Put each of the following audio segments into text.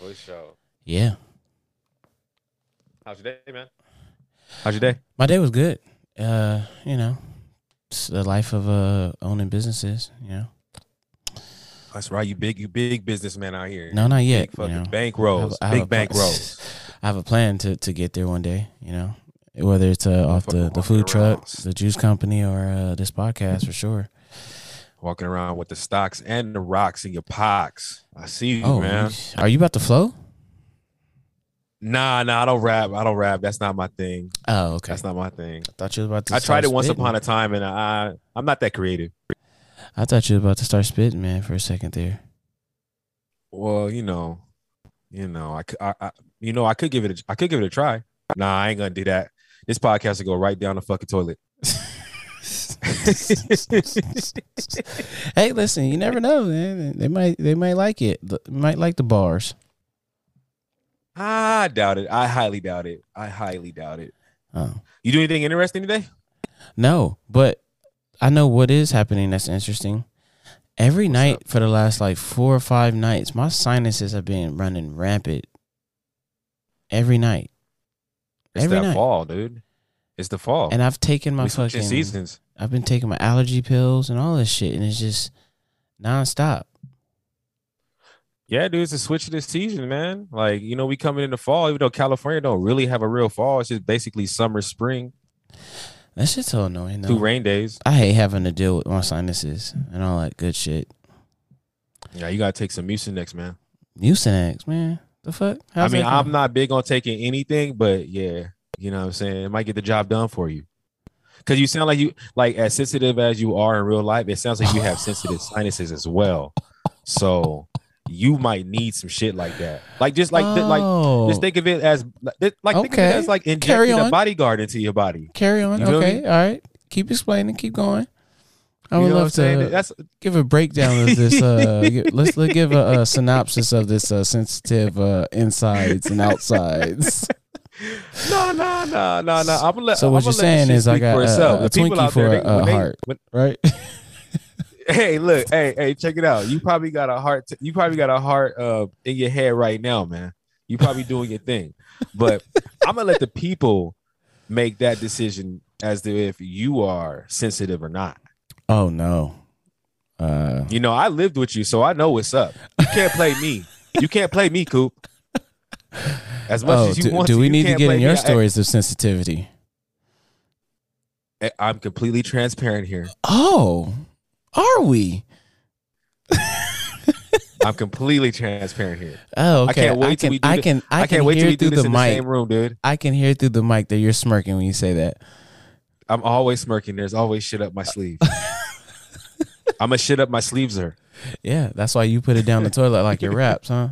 For sure. Yeah, How's your day, man? How's your day? my day was good. Uh, you know, it's the life of uh owning businesses. You know, That's right. You big, you big businessman out here. no, not yet. Big fucking you know. bank I have- rolls. I have Big a bank plan- rolls. I have a plan to to get there one day. You know, whether it's uh, off the the food walking truck, the juice company, or uh, this podcast for sure. Walking around with the stocks and the rocks in your pox. I see you, Oh, man. are you about to flow? Nah, nah, I don't rap. I don't rap. That's not my thing. Oh, okay. That's not my thing. I thought you were about to. I tried it once spitting. upon a time, and I, I'm not that creative. I thought you were about to start spitting, man, for a second there. Well, you know, you know, I, I, I you know, I could give it, a, I could give it a try. Nah, I ain't gonna do that. This podcast will go right down the fucking toilet. hey, listen, you never know, man. They might they might like it. They might like the bars. I doubt it. I highly doubt it. I highly doubt it. Oh. You do anything interesting today? No, but I know what is happening that's interesting. Every What's night up? for the last like four or five nights, my sinuses have been running rampant. Every night. It's Every that night. fall, dude. It's the fall. And I've taken my we fucking seasons. I've been taking my allergy pills and all this shit, and it's just nonstop. Yeah, dude, it's a switch this season, man. Like, you know, we coming in the fall, even though California don't really have a real fall. It's just basically summer, spring, That shit's so annoying. two rain days. I hate having to deal with my sinuses and all that good shit. Yeah, you gotta take some Mucinex, man. Mucinex, man. The fuck? How's I mean, I'm not big on taking anything, but yeah, you know what I'm saying? It might get the job done for you. Cause you sound like you like as sensitive as you are in real life, it sounds like you have sensitive sinuses as well. So you might need some shit like that. Like just like like Oh. just think of it as like think of it as like injecting a bodyguard into your body. Carry on. You feel Okay. me? All right. Keep explaining. Keep going. I You would know love to That's give a breakdown of this. Uh, let's let's give a, a synopsis of this uh, sensitive uh, insides and outsides. No, no, no, no, no. I'm gonna let. So I'm what you're saying is I got for a- itself. a The people out there, for they- a they- heart. when- right? hey, look, hey, hey, check it out. You probably got a heart. you probably got a heart uh, in your head right now, man. You probably doing your thing, but I'm gonna let the people make that decision as to if you are sensitive or not. Oh no. Uh, You know, I lived with you, so I know what's up. You can't play me. You can't play me, Coop. As much oh, as you do, want do to, we need to get in your I- stories of sensitivity? I, I'm completely transparent here. Oh, are we? I'm completely transparent here. Oh, I okay. can't wait I till can, we do I can, I, I, can can't wait hear till we do through this the in the mic. same room, dude. I can hear through the mic that you're smirking when you say that. I'm always smirking. There's always shit up my sleeve. I'm a shit up my sleeves, her. Yeah, that's why you put it down the toilet like your raps, huh?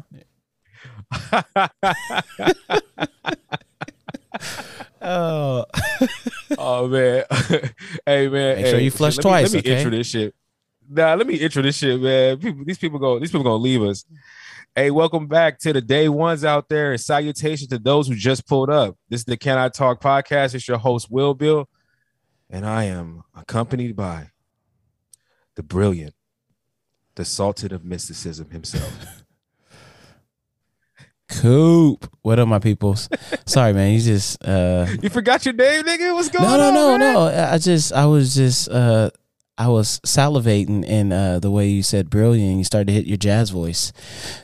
Oh, oh man, hey man, Make sure you flush shit, let me- twice, Let me, okay? intro this shit. Nah, let me intro this shit, man. People, these people go, these people gonna leave us. Hey, welcome back to the day ones out there, and salutations to those who just pulled up. This is the Can I Talk podcast. It's your host Will Bill, and I am accompanied by the brilliant, the salted of mysticism himself. Coop. What up, my peoples? Sorry, man. You just uh you forgot your name, nigga? What's going on? no, no, on? no, man? no. I just, I was just, uh, I was salivating in uh, the way you said brilliant. You started to hit your jazz voice.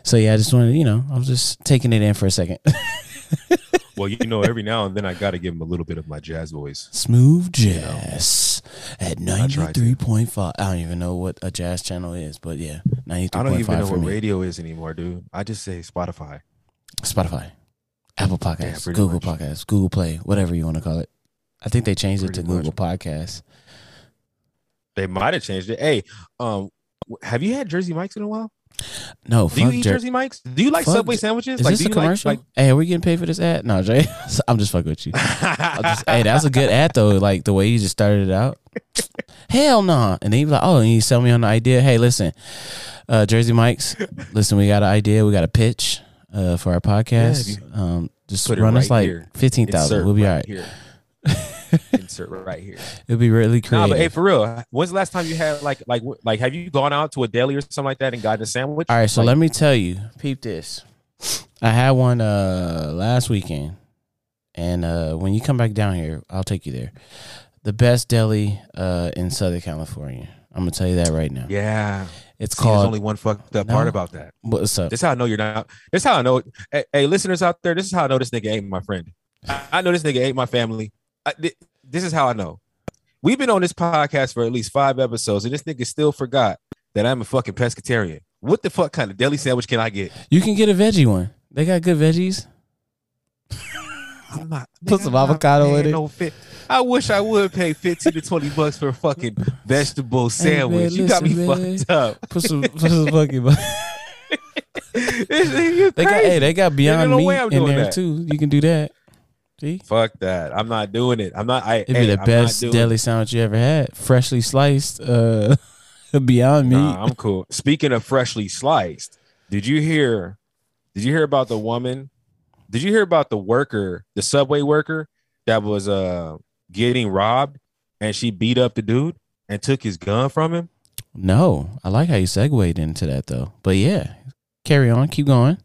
So yeah, I just wanted, you know, I was just taking it in for a second. Well, you know, every now and then I got to give him a little bit of my jazz voice. Smooth jazz at I ninety tried to. three point five. I don't even know what a jazz channel is, but yeah, ninety three I don't even know what me. radio is anymore, dude. I just say Spotify. Spotify, Apple Podcasts, pretty Google much. Podcasts, Google Play, whatever you want to call it. I think they changed it to much. Google Podcasts. They might have changed it. Hey, um, have you had Jersey Mike's in a while? No, Do you eat Jer- Jersey Mike's? Do you like Fuck Subway sandwiches? Is like, this a commercial? Like, hey, are we getting paid for this ad? No, Jay. I'm just fucking with you. Just, hey, that's a good ad though. Like the way you just started it out. Hell no. And then you be like, oh, and you sell me on the idea. Hey, listen, uh, Jersey Mike's. Listen, we got an idea. We got a pitch uh, for our podcast. Yeah, um, just run us right like here. fifteen thousand. We'll be all right right. here. Insert right here. It'll be really No, creative. but hey, for real, when's the last time you had like like like have you gone out to a deli or something like that and gotten a sandwich? all right, so Like, let me tell you, peep this. I had one uh last weekend, and uh when you come back down here, I'll take you there. The best deli uh in Southern California. I'm gonna tell you that right now. Yeah. It's See, there's called. only one fucked up No. part about that. what's up? This is how I know you're not. This is how I know. Hey, hey, listeners out there, this is how I know this nigga ain't my friend. I, I know this nigga ain't my family. I, thi- this is how I know. We've been on this podcast for at least five episodes, and this nigga still forgot that I'm a fucking pescatarian. What the fuck kind of deli sandwich can I get? You can get a veggie one. They got good veggies. I'm not, Put nigga, some I'm avocado in it. no fit. I wish I would pay 15 to 20 bucks for a fucking vegetable sandwich. you got me man. fucked up. Put some, put some fucking. They got, hey, they got Beyond no Meat in there that. too. You can do that. See, Fuck that. I'm not doing it. I'm not. I, it'd hey, be the I'm best deli sandwich you ever had. Freshly sliced, uh, Beyond Meat. Nah, I'm cool. Speaking of freshly sliced, did you hear? Did you hear about the woman? Did you hear about the worker, the subway worker that was uh getting robbed, and she beat up the dude and took his gun from him? No, I like how you segued into that though. But yeah, carry on, keep going.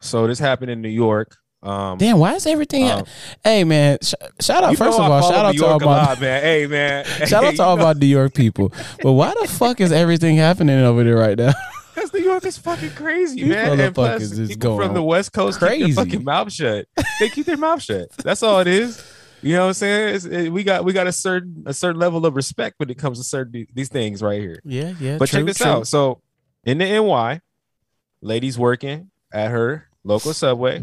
So this happened in New York. Um, Damn, why is everything? um, hey man, sh- shout out first of all, shout out New to all York my man. Hey man, shout out to all my New York people. But why the fuck is everything happening over there right now? Because New York is fucking crazy, These man. And plus, is people from the West Coast keep crazy. their fucking mouth shut. They keep their mouth shut. That's all it is. You know what I'm saying? It- we got we got a certain a certain level of respect when it comes to certain these things right here. Yeah, yeah. But true, check this true. out. So in the NY, ladies working at her local subway.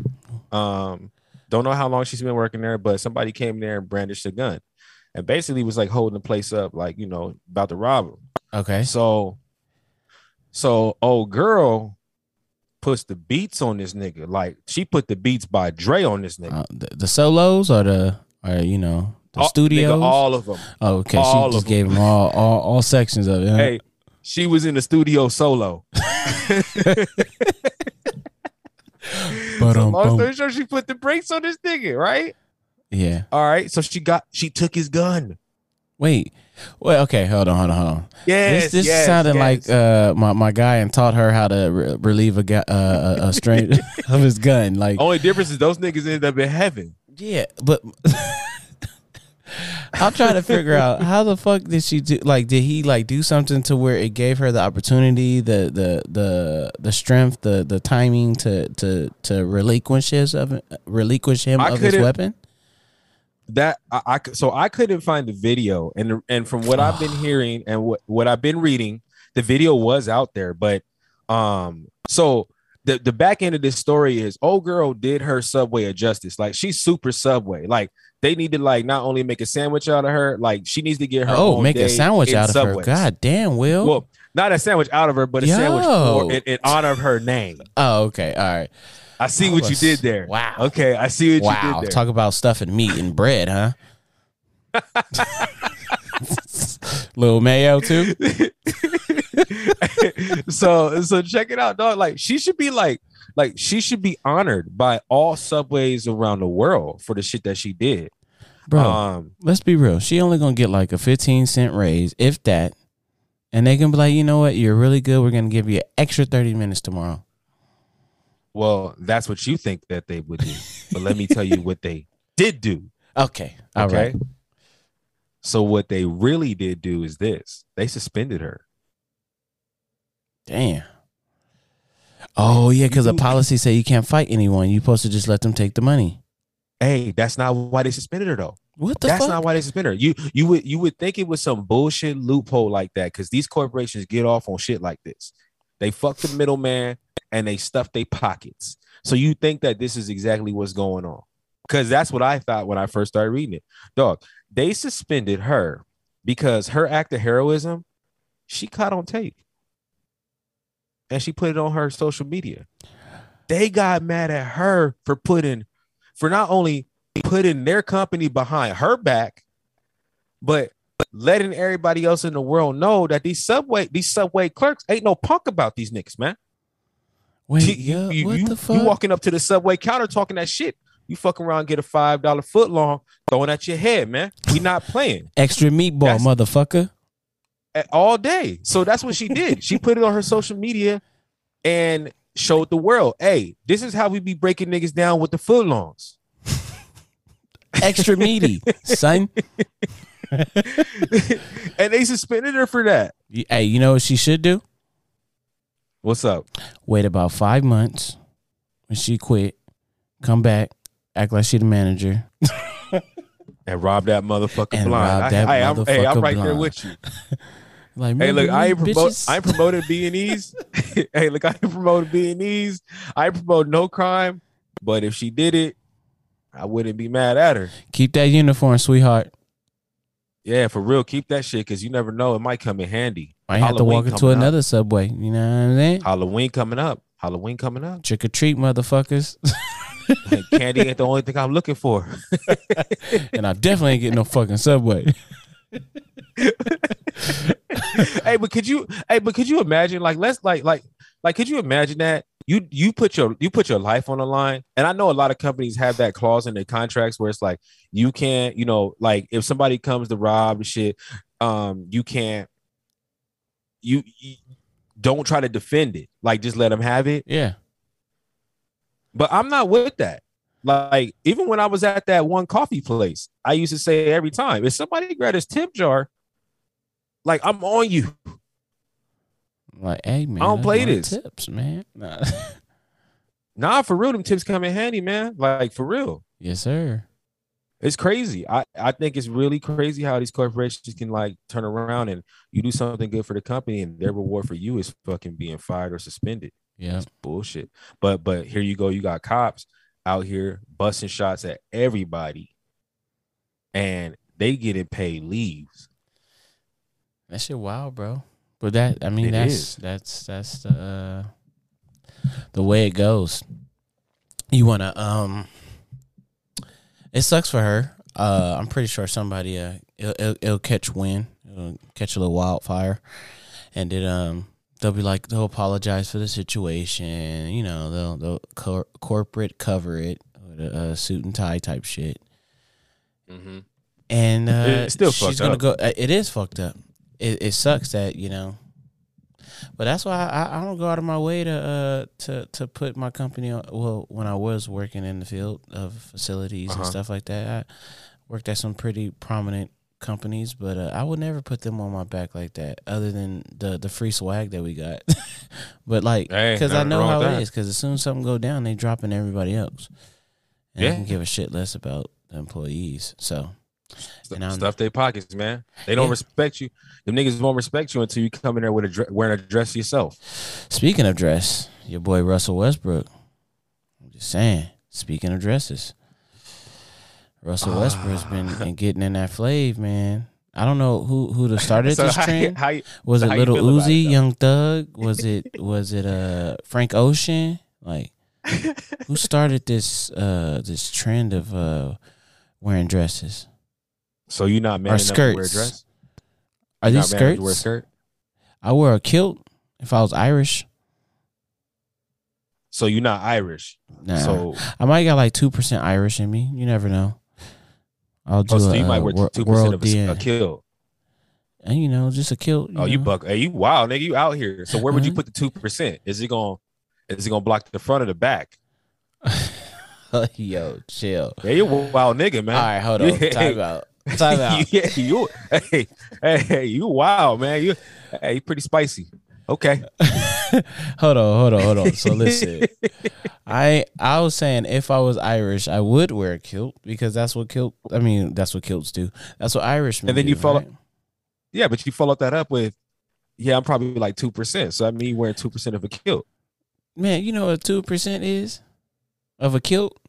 Um, don't know how long she's been working there, but somebody came there and brandished a gun, and basically was like holding the place up, like you know, about to rob them. Okay. So, so old girl puts the beats on this nigga. Like she put the beats by Dre on this nigga. Uh, the, the solos or the or you know the All- studios. nigga, all of them. oh, okay. all She just gave them all, all all sections of it. huh? Hey, she was in the studio solo. But, so um, long story short, she put the brakes on this nigga, right? Yeah. All right. So she got she took his gun. Wait. Well, okay. Hold on. Hold on. Hold on. Yes. this this yes, sounded yes. like uh my, my guy and taught her how to re- relieve a guy uh, a, a strain of his gun. Like only difference is those niggas ended up in heaven. yeah, but I'm trying to figure out how the fuck did she do? Like, did he like do something to where it gave her the opportunity, the the the the strength, the the timing to to to relinquish his of relinquish him I of his weapon? That I so I couldn't find the video and and from what I've been hearing and what what I've been reading, the video was out there, but um so the the back end of this story is old girl did her subway a justice. Like she's super subway. Like they need to like not only make a sandwich out of her, like she needs to get her Oh, make a sandwich out of her. God damn, Will. Well, not a sandwich out of her, but a sandwich for, in, in honor of her name. oh, okay, all right. I see I what you did there. Wow. Okay, I see what you did there. talk about stuffing meat and bread, huh? Little mayo too. so so check it out, dog. Like she should be like like she should be honored by all subways around the world for the shit that she did. Bro, Um, let's be real. She only gonna get like a 15 cent raise, if that. And they can be like, you know what, you're really good. We're gonna give you an extra 30 minutes tomorrow. Well, that's what you think that they would do, but let me tell you what they did do. Okay. all right. Okay. So what they really did do is this: they suspended her. Damn. Oh yeah, because the policy say you can't fight anyone. You're supposed to just let them take the money. Hey, that's not why they suspended her though. What the That's fuck? not why they suspended her. You you would you would think it was some bullshit loophole like that because these corporations get off on shit like this. They fuck the middleman and they stuff their pockets. So you think that this is exactly what's going on? Because that's what I thought when I first started reading it. Dog, they suspended her because her act of heroism, she caught on tape. And she put it on her social media. They got mad at her for putting, for not only putting their company behind her back, but letting everybody else in the world know that these subway, these subway clerks ain't no punk about these niggas, man. Wait, You- yeah, you, what you- the fuck? you walking up to the subway counter talking that shit. You fuck around, get a five dollar foot long throwing at your head, man. We not playing Extra meatball, That's- motherfucker. all day. So that's what she did. she put it on her social media, and showed the world, hey, this is how we be breaking niggas down with the footlongs. Extra meaty, son. and they suspended her for that. Hey, you know what she should do? What's up? Wait about five months when she quit, come back, act like she the manager. And rob that motherfucker And blind. rob that I, am hey, I'm motherfucker right there with you. Like, Hey, look, I ain't promote. I ain't promoted B and E's. hey, look, I ain't promoted B and E's. I promote no crime. But if she did it, I wouldn't be mad at her. Keep that uniform, sweetheart. Yeah, for real. Keep that shit because you never know. It might come in handy. I have to walk into coming up. another subway. You know what I'm saying? Halloween coming up. Halloween coming up. Trick or treat, motherfuckers. Candy ain't the only thing I'm looking for. and I definitely ain't getting no fucking subway. hey, but could you? Hey, but could you imagine? Like, let's like, like, like, could you imagine that you you put your you put your life on the line? And I know a lot of companies have that clause in their contracts where it's like you can't, you know, like if somebody comes to rob and shit, um, you can't. You, you don't try to defend it. Like, just let them have it. Yeah. But I'm not with that. Like, even when I was at that one coffee place, I used to say every time, if somebody grab his tip jar, like I'm on you. Like, hey man, I don't play this. Tips, man. Nah. Nah, for real, them tips come in handy, man. Like for real. yes, sir. It's crazy. I, I think it's really crazy how these corporations can like turn around and you do something good for the company and their reward for you is fucking being fired or suspended. Yeah. That's bullshit. But but here you go, you got cops out here busting shots at everybody and they getting paid leaves. That shit wild, bro. But that I mean It that's is. that's that's the uh the way it goes. You wanna um it sucks for her. Uh I'm pretty sure somebody uh it'll, it'll, it'll catch wind. It'll catch a little wildfire. And it um they'll be like they'll apologize for the situation, you know, they'll they'll cor- corporate cover it with a, uh suit and tie type shit. Mm-hmm. and uh, It's still she's fucked gonna up. go. uh, It is fucked up. It, it sucks that you know, but that's why I, I don't go out of my way to uh to to put my company on. Well, when I was working in the field of facilities and Uh-huh. stuff like that, I worked at some pretty prominent companies, but uh, I would never put them on my back like that. Other than the the free swag that we got, but like Hey, because I know how it is. Because as soon as something go down, they dropping everybody else. And I Yeah. can give a shit less about the employees. So I'm- Stuff their pockets, man. They don't Yeah. respect you. The niggas won't respect you until you come in there with a dre- wearing a dress yourself. Speaking of dress, your boy Russell Westbrook. I'm just saying. Speaking of dresses, Russell Westbrook's been, getting in that flave, man. I don't know who who the started So this trend. how you- Was it how Little about it, Uzi. Young Thug? Was it was it uh Frank Ocean? Like who started this uh this trend of uh wearing dresses? So you're not man enough to wear a skirts. dress? Are You these to wear a skirts? skirt? I wear a kilt if I was Irish. So you're not Irish. Nah. So, I might got like two percent Irish in me. You never know. I'll do oh, so a, you might wear two percent of a, a kill. and you know, just a kilt. Oh, you buck. Hey, you wow, nigga, you out here. So where would you Mhm. put the two percent? Is it gonna Is it gonna block the front or the back? Yo, chill. Yeah, you a wild nigga, man. All right, hold on. Yeah. Time out. Time out. yeah, you. Hey, hey, you wild, man. You, hey, you pretty spicy. Okay. hold on, hold on, hold on. So listen, I I was saying if I was Irish, I would wear a kilt because that's what kilt. I mean, that's what kilts do. That's what Irishmen. And then do, you follow- right? Yeah, but you followed that up with, yeah, I'm probably like two percent. So I mean, wearing two percent of a kilt. Man, you know what two percent is of a kilt?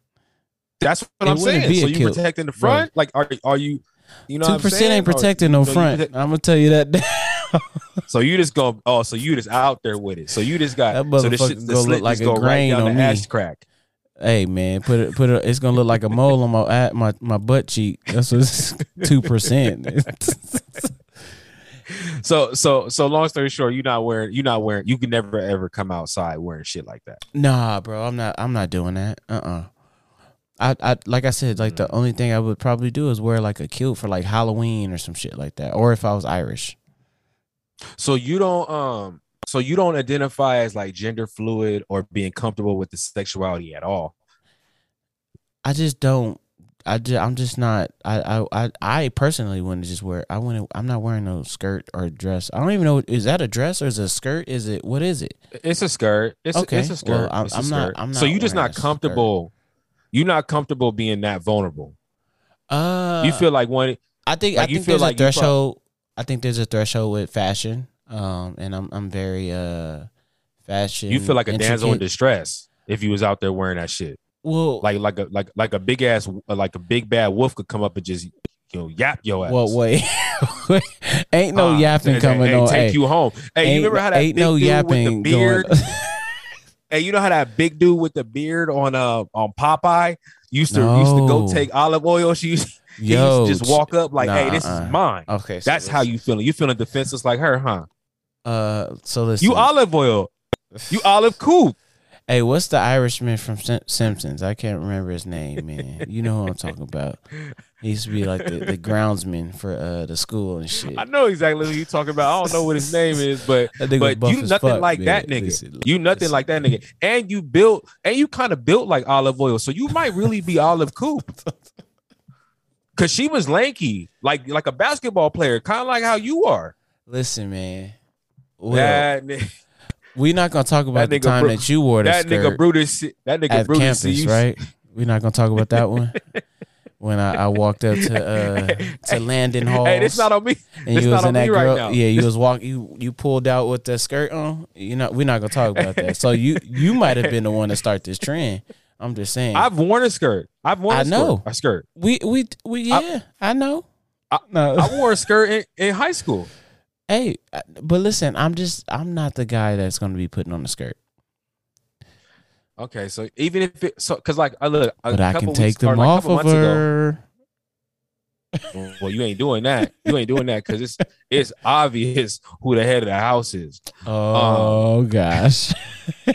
That's what It I'm saying. be So you kilt, protecting the front? Like, are are you? You know, two percent ain't protecting you no know, you front. just- I'm gonna tell you that. So you just go. Oh, so you just out there with it. So you just got. That so the motherfucker shit, the gonna slit look like a go right grain down on the me. ass crack. Hey man, put it put it. It's gonna look like a mole on my at my my butt cheek. That's what two percent. So so so long story short, you're not wearing. you're not wearing. You can never ever come outside wearing shit like that. Nah, bro, I'm not. I'm not doing that. Uh uh I, I like I said, like the only thing I would probably do is wear like a kilt for like Halloween or some shit like that, or if I was Irish. So you don't um so you don't identify as like gender fluid or being comfortable with the sexuality at all. I just don't. I just, I'm just not. I, I, I, personally wouldn't just wear. I wouldn't. I'm not wearing no skirt or dress. I don't even know. Is that a dress or is it a skirt? Is it what is it? It's a skirt. It's Okay, a, it's a skirt. well, I'm- It's a I'm not- I'm so not you just not comfortable. You're not comfortable being that vulnerable. Uh, you feel like one. I think like I you think feel there's like a threshold. I think there's a threshold with fashion. Um, and I'm I'm very uh fashion. You feel like a damsel in distress if you was out there wearing that shit. Well, Like like a like like a big ass like a big bad wolf could come up and just you know yap your ass. well, wait, ain't no Uh, yapping coming and on. Take Hey, you home. Hey, you remember how that ain't no yapping with the beard? Hey, you know how that big dude with the beard on uh on Popeye used to used to go take Olive Oyl. She used, he Yo, used to just walk up like, nah, "Hey, this uh-uh. is mine." Okay, so That's how you feeling. You feeling defenseless like her, huh? Uh, so listen. You Olive Oyl. You olive cool. Hey, what's the Irishman from Sim- Simpsons? I can't remember his name, man. You know who I'm talking about. He used to be like the, the groundsman for uh the school and shit. I know exactly who you're talking about. I don't know what his name is, but nigga but you nothing fuck, like man. that nigga. Listen, you nothing listen. like that nigga. And you built and you kind of built like Olive Oyl. So you might really be olive coop. Cause she was lanky, like like a basketball player, kind of like how you are. Listen, man. Well, that, ni- we're not gonna talk about the time Bru- that you wore the that nigga Brutus, that nigga at Brutus, campus, right? We're not gonna talk about that one. when I, I walked up to uh to Landon Hall, Hey, this not on me. and this you was not in on that me right now. yeah, you was walk, you you pulled out with the skirt on. You know, we're not gonna talk about that. So you you might have been the one to start this trend. I'm just saying. I've worn a skirt. I've worn a I skirt. know. a skirt. we we we yeah, I, know. I- no, I wore a skirt in, in high school. Hey, uh, but listen, I'm just I'm not the guy that's gonna be putting on the skirt. Okay, so even if it so because like I look, a But I can take weeks- them like off of months ago- her. Well, you ain't doing that. You ain't doing that because it's it's obvious who the head of the house is. Oh gosh.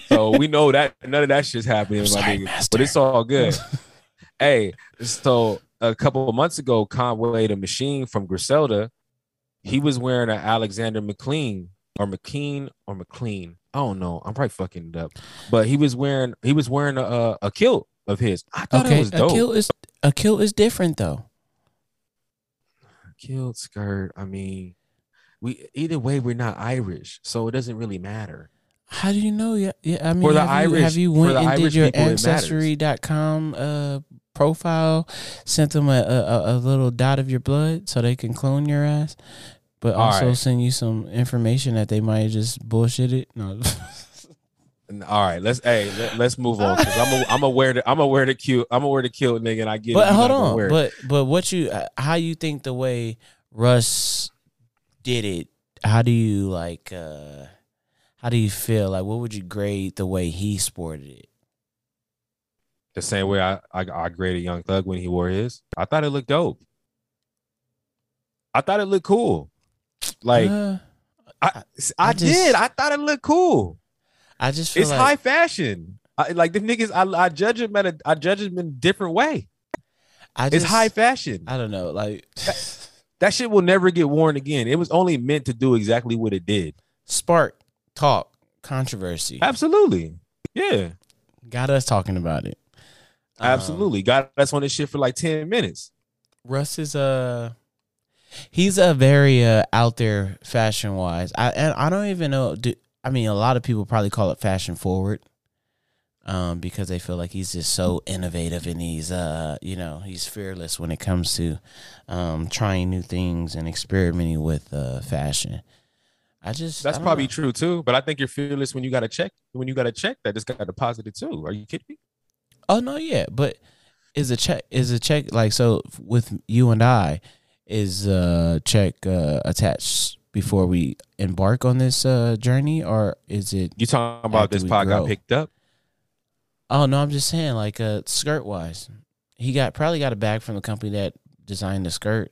So we know that none of that shit's happening, my Sorry, nigga. But it's all good. hey, so a couple of months ago, Conway the Machine from Griselda, he was wearing an Alexander McLean or McKean or McLean. I don't know. I'm probably fucking it up. But he was wearing he was wearing a a, a kilt of his. I thought it Okay, was a kilt is a kilt is different though. kilt skirt. I mean, we either way we're not Irish, so it doesn't really matter. How do you know? Yeah, yeah. I mean, For the have, you, have you went and Irish did your it ancestry.com uh profile, sent them a, a a little dot of your blood so they can clone your ass, but All also right. send you some information that they might just bullshit it. No, All right, let's hey let, us move on because I'm a, I'm aware that I'm aware the cute I'm aware the cute nigga and I get. but You hold on. But but what you how you think the way Russ did it? How do you like? uh How do you feel? Like, what would you grade the way he sported it? The same way I, I I graded Young Thug when he wore his, I thought it looked dope. I thought it looked cool. Like Uh, I I I, just- did. I thought it looked cool. I just feel It's like high fashion. I, like the niggas, I, I judge them at a I judge them in a different way. I It's high fashion. I don't know. Like That shit will never get worn again. It was only meant to do exactly what it did. spark talk controversy Absolutely. Yeah. got us talking about it. Um, Absolutely. Got us on this shit for like 10 minutes. Russ is a he's a very uh, out there fashion wise. I and I don't even know. Do, I mean, a lot of people probably call it fashion forward, um, because they feel like he's just so innovative and he's uh, you know, he's fearless when it comes to um trying new things and experimenting with uh fashion. I just That's I probably know. true too. But I think you're fearless when you got a check. When you got a check that just got deposited too. Are you kidding me? Oh no, yeah, but is a check is a check like so with you and I is a check uh, attached before we embark on this uh, journey, or is it? You talking about this pod grow. got picked up? Oh no, I'm just saying like uh, skirt wise, he got probably got a bag from the company that designed the skirt.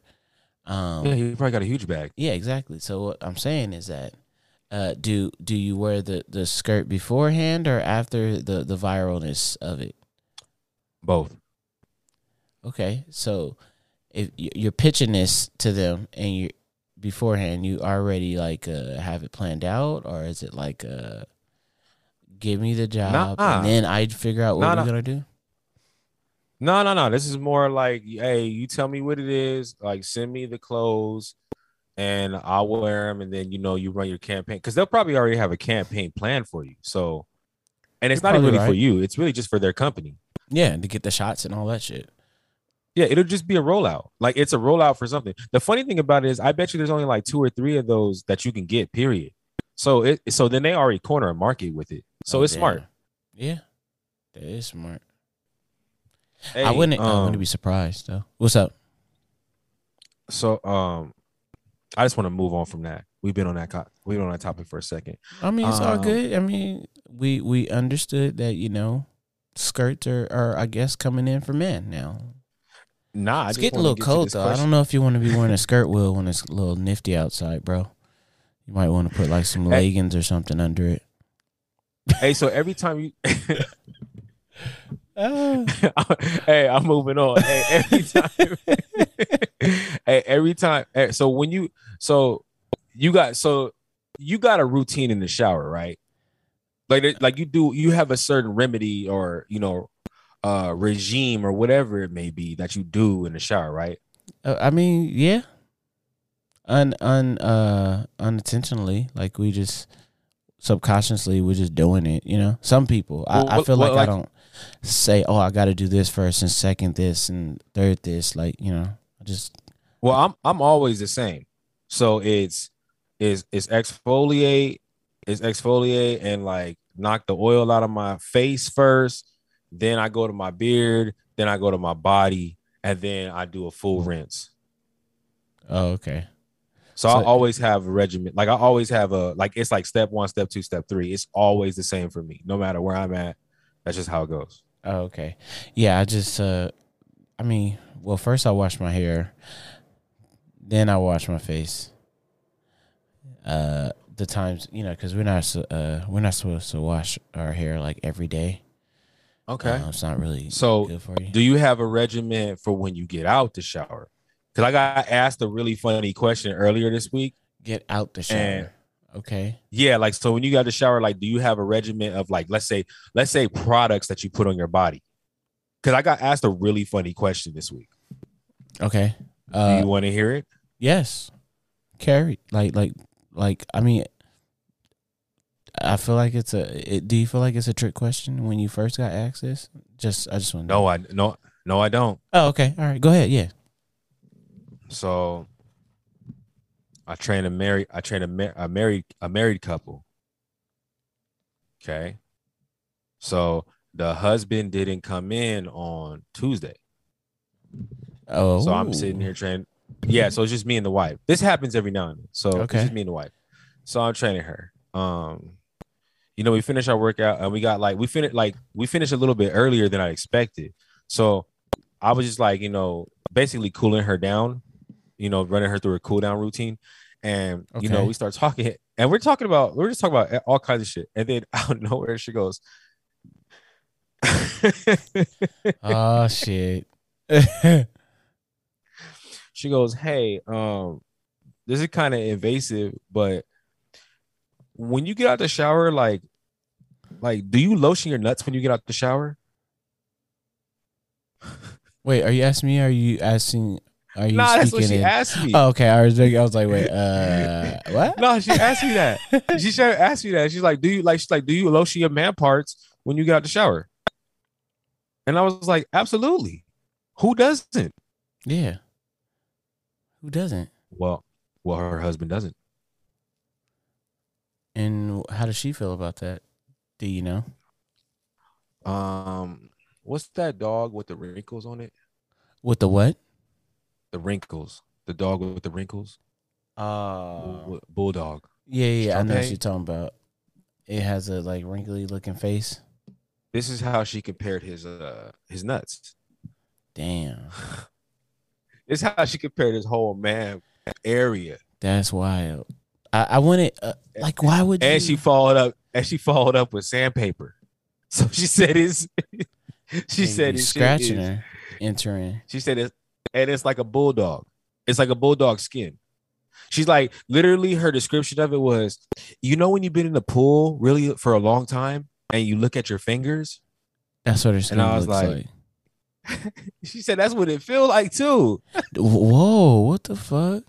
Um, Yeah, he probably got a huge bag. Yeah, exactly. So what I'm saying is that uh, do do you wear the, the skirt beforehand or after the the viralness of it? Both. Okay, so if you're pitching this to them and you beforehand? You already like uh, have it planned out, or is it like uh, give me the job Nah. and then I'd figure out what Nah, we're nah. gonna do? No, no, no. This is more like, hey, you tell me what it is. Like, send me the clothes, and I'll wear them. And then you know you run your campaign because they'll probably already have a campaign plan for you. So, and it's You're not really for you. It's really just for their company. Yeah, to get the shots and all that shit. Yeah, it'll just be a rollout. Like it's a rollout for something. The funny thing about it is, I bet you there's only like two or three of those that you can get. Period. So it so then they already corner a market with it. So Oh, it's smart. Yeah, that is smart. Hey, I wouldn't. I um, wouldn't be surprised though. What's up? So um, I just want to move on from that. We've been on that. Co- we've been on that topic for a second. I mean, it's all Um, good. I mean, we we understood that you know skirts are, are I guess coming in for men now. Nah, it's getting a little cold though. I don't know if you want to be wearing a skirt, Will, when it's a little nifty outside, bro. You might want to put like some Hey. leggings or something under it. Hey, so every time you, Ah. hey, I'm moving on. Hey, every time, hey, every time. hey, so when you, so you got, so you got a routine in the shower, right? Like, like you do, you have a certain remedy or you know, uh, regime or whatever it may be that you do in the shower, right? Uh, I mean, yeah. Un un uh unintentionally, like we just subconsciously we're just doing it. You know, some people. Well, I, I feel what, like, I don't say, "Oh, I got to do this first and second this and third this." Like you know, I just Well, I'm I'm always the same. So it's is it's exfoliate, it's exfoliate and like knock the oil out of my face first. Then I go to my beard, then I go to my body, and then I do a full rinse. oh okay. So, So- I always have a regimen. Like I always have a like it's like step one, step two, step three. It's always the same for me, no matter where I'm at. That's just how it goes. Oh, okay. Yeah, I just uh I mean, well first I wash my hair, then I wash my face. Uh the times, you know, cuz we're not uh we're not supposed to wash our hair like every day. Okay. Uh, it's not really So, good for you. Do you have a regimen for when you get out the shower? Because I got asked a really funny question earlier this week. Get out the shower. And- okay. Yeah, like so when you got the shower, like do you have a regimen of like let's say let's say products that you put on your body? Because I got asked a really funny question this week. Okay. Do Uh you want to hear it? yes. Carry like like like I mean I feel like it's a it, do you feel like it's a trick question when you first got access? Just I just want to No, I no no I don't. Oh, okay. All right. Go ahead. Yeah. So I train a married I train a, mar- a married a married couple. Okay. So the husband didn't come in on Tuesday. Oh. So I'm sitting oh. here training. Yeah, so it's just me and the wife. This happens every now and then. So Okay. it's just me and the wife. So I'm training her. Um, you know, we finished our workout and we got like we finished like we finished a little bit earlier than I expected. So I was just like, you know, basically cooling her down, you know, running her through a cool down routine. And you know, we start talking and we're talking about we're just talking about all kinds of shit. And then out of nowhere she goes. Oh shit. she goes, "Hey, um, this is kind of invasive, but when you get out the shower, like, like, do you lotion your nuts when you get out the shower?" wait, are you asking me? Are you asking? Are you Nah, that's what she in? asked me. Oh, okay. I was. I was like, wait. Uh, what? No, she asked me that. she should ask me that. She's like, "Do you like?" She's like, "Do you lotion your man parts when you get out the shower?" And I was like, "Absolutely. Who doesn't?" Yeah. Who doesn't? Well, well, her husband doesn't. And how does she feel about that? Do you know? Um, what's that dog with the wrinkles on it? With the what? The wrinkles. The dog with the wrinkles. Uh, bulldog. yeah, yeah. I know what you're talking about. It has a like wrinkly looking face. This is how she compared his uh his nuts. Damn, This how she compared his whole man area. that's wild. I, I wanted uh, like, why would you? And she followed up and she followed up with sandpaper. So she said his she and said you shit scratching is- her, entering. She said it's and it's like a bulldog. It's like a bulldog skin. She's like, literally, her description of it was, you know, when you've been in the pool really for a long time and you look at your fingers. That's what her skin And I was like- like. She said that's what it feel like too. Whoa, what the fuck?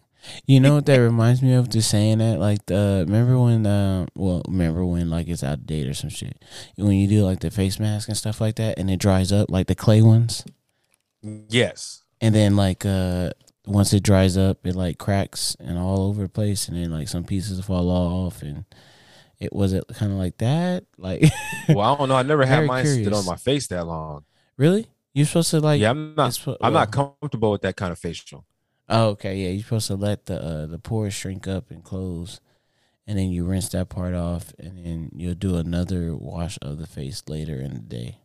You know what that reminds me of? Just saying that, like, the remember when, uh, well, remember when like it's out of date or some shit. When you do like the face mask and stuff like that, and it dries up, like the clay ones, Yes. and then like uh, once it dries up, it like cracks and all over the place, and then like some pieces fall off, and it was it kind of like that, like Well, I don't know. I never had mine sit on my face that long. really. You're supposed to like yeah, I'm not. I'm not comfortable with that kind of facial. Oh, okay, yeah. You're supposed to let the uh, the pores shrink up and close, and then you rinse that part off, and then you'll do another wash of the face later in the day.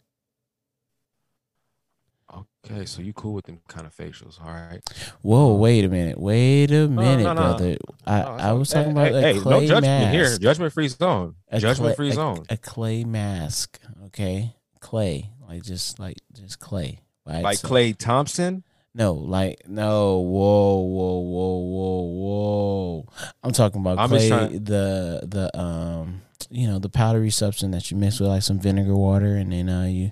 Okay, so you cool with them kind of facials? All right. Whoa, wait a minute, wait a minute, no, no. brother. I, No, I was talking about hey, a hey, clay no judgment mask. here. Judgment free zone. A Judgment free a- zone. A, clay mask, okay? Clay, like just like just clay, by like itself. Klay Thompson. No, like no. Whoa, whoa, whoa, whoa, whoa. I'm talking about I'm clay. trying- The the um, you know, the powdery substance that you mix with like some vinegar water, and then uh, you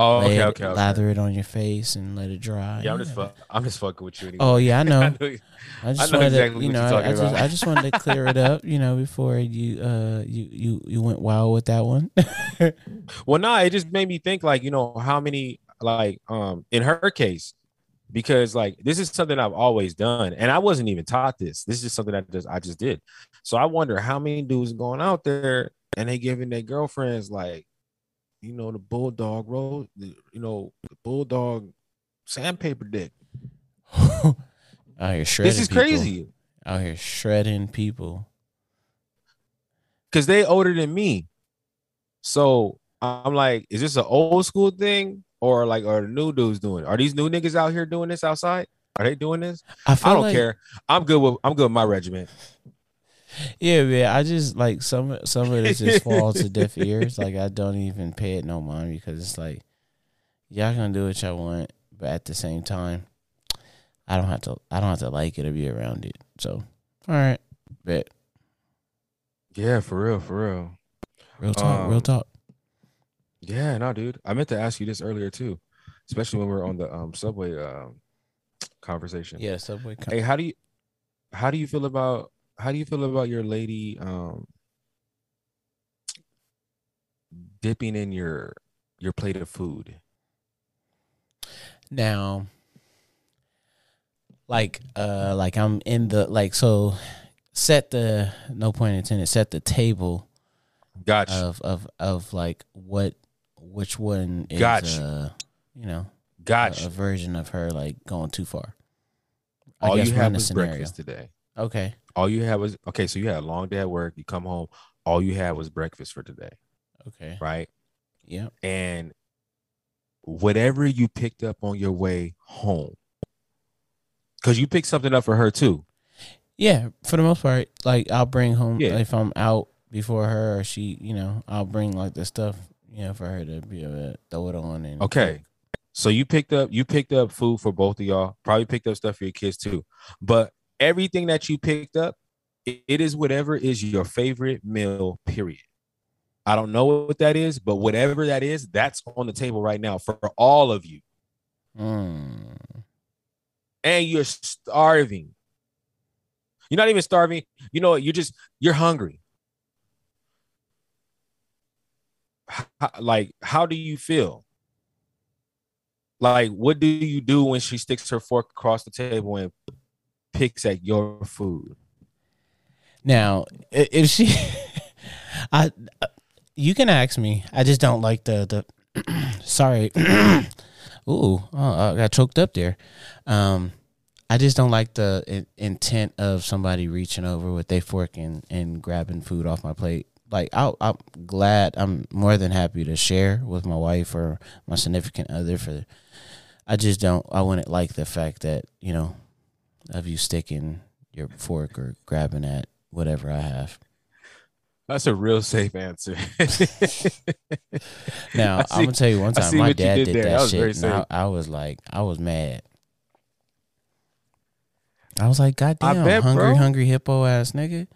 Oh, okay, it- okay, okay. lather it on your face and let it dry. Yeah, I'm just fuck, I'm just fucking with you. Anyway. Oh yeah, I know. I I just I know wanted exactly to, you know, I, I just. I just wanted to clear it up, you know, before you uh you you you went wild with that one. Well, nah, it just made me think like, you know, how many like um in her case, because like this is something I've always done, and I wasn't even taught this. This is just something that just I just did. So I wonder how many dudes going out there and they giving their girlfriends like, you know, the bulldog road, the, you know, the bulldog sandpaper dick. out here shredding. This is people. crazy Out here shredding people. because they older than me. So I'm like, is this an old school thing or like are the new dudes doing? it? Are these new niggas out here doing this outside? Are they doing this? I, I don't like- care. I'm good with I'm good with my regiment. Yeah, man. I just like some some of it just falls to deaf ears. Like I don't even pay it no mind because it's like y'all gonna do what y'all want, but at the same time, I don't have to. I don't have to like it or be around it. So, all right, bet. Yeah, for real, for real. Real talk. real Um, talk. Yeah, no, dude. I meant to ask you this earlier too, especially when we are on the um subway um conversation. Yeah, Subway. Com- Hey, how do you how do you feel about how do you feel about your lady um dipping in your your plate of food? Now, like, uh, like I'm in the like so. Set the no point intended. Set the table Gotcha. of of of like what which one is Gotcha. uh you know a, gotcha. a version of her like going too far. I All you guess run the was scenario. breakfast today. Okay. All you had was okay. So you had a long day at work. You come home. All you had was breakfast for today, Okay. right? Yeah. And whatever you picked up on your way home, because you picked something up for her too. Yeah, for the most part, like I'll bring home Yeah. if I'm out before her or she, you know, I'll bring like the stuff, you know, for her to be able to throw it on and Okay. So you picked up you picked up food for both of y'all. Probably picked up stuff for your kids too. But everything that you picked up, it- is whatever is your favorite meal. Period. I don't know what that is, but whatever that is, that's on the table right now for all of you. Mm. And you're starving. You're not even starving. You know? You're just you're hungry. How- like, how do you feel? Like, what do you do when she sticks her fork across the table and picks at your food? Now, if she, I, you can ask me. I just don't like the the. sorry. Ooh, oh, I got choked up there. Um, I just don't like the in- intent of somebody reaching over with their fork and, and grabbing food off my plate. Like I, I'm glad. I'm more than happy to share with my wife or my significant other. For, I just don't. I wouldn't like the fact that you know, of you sticking your fork or grabbing at whatever I have. That's a real safe answer. Now I I'm gonna tell you one time my dad did did, that, That shit. And I. I was like, I was mad. I was like, God damn, bet, hungry, bro. hungry hippo ass nigga.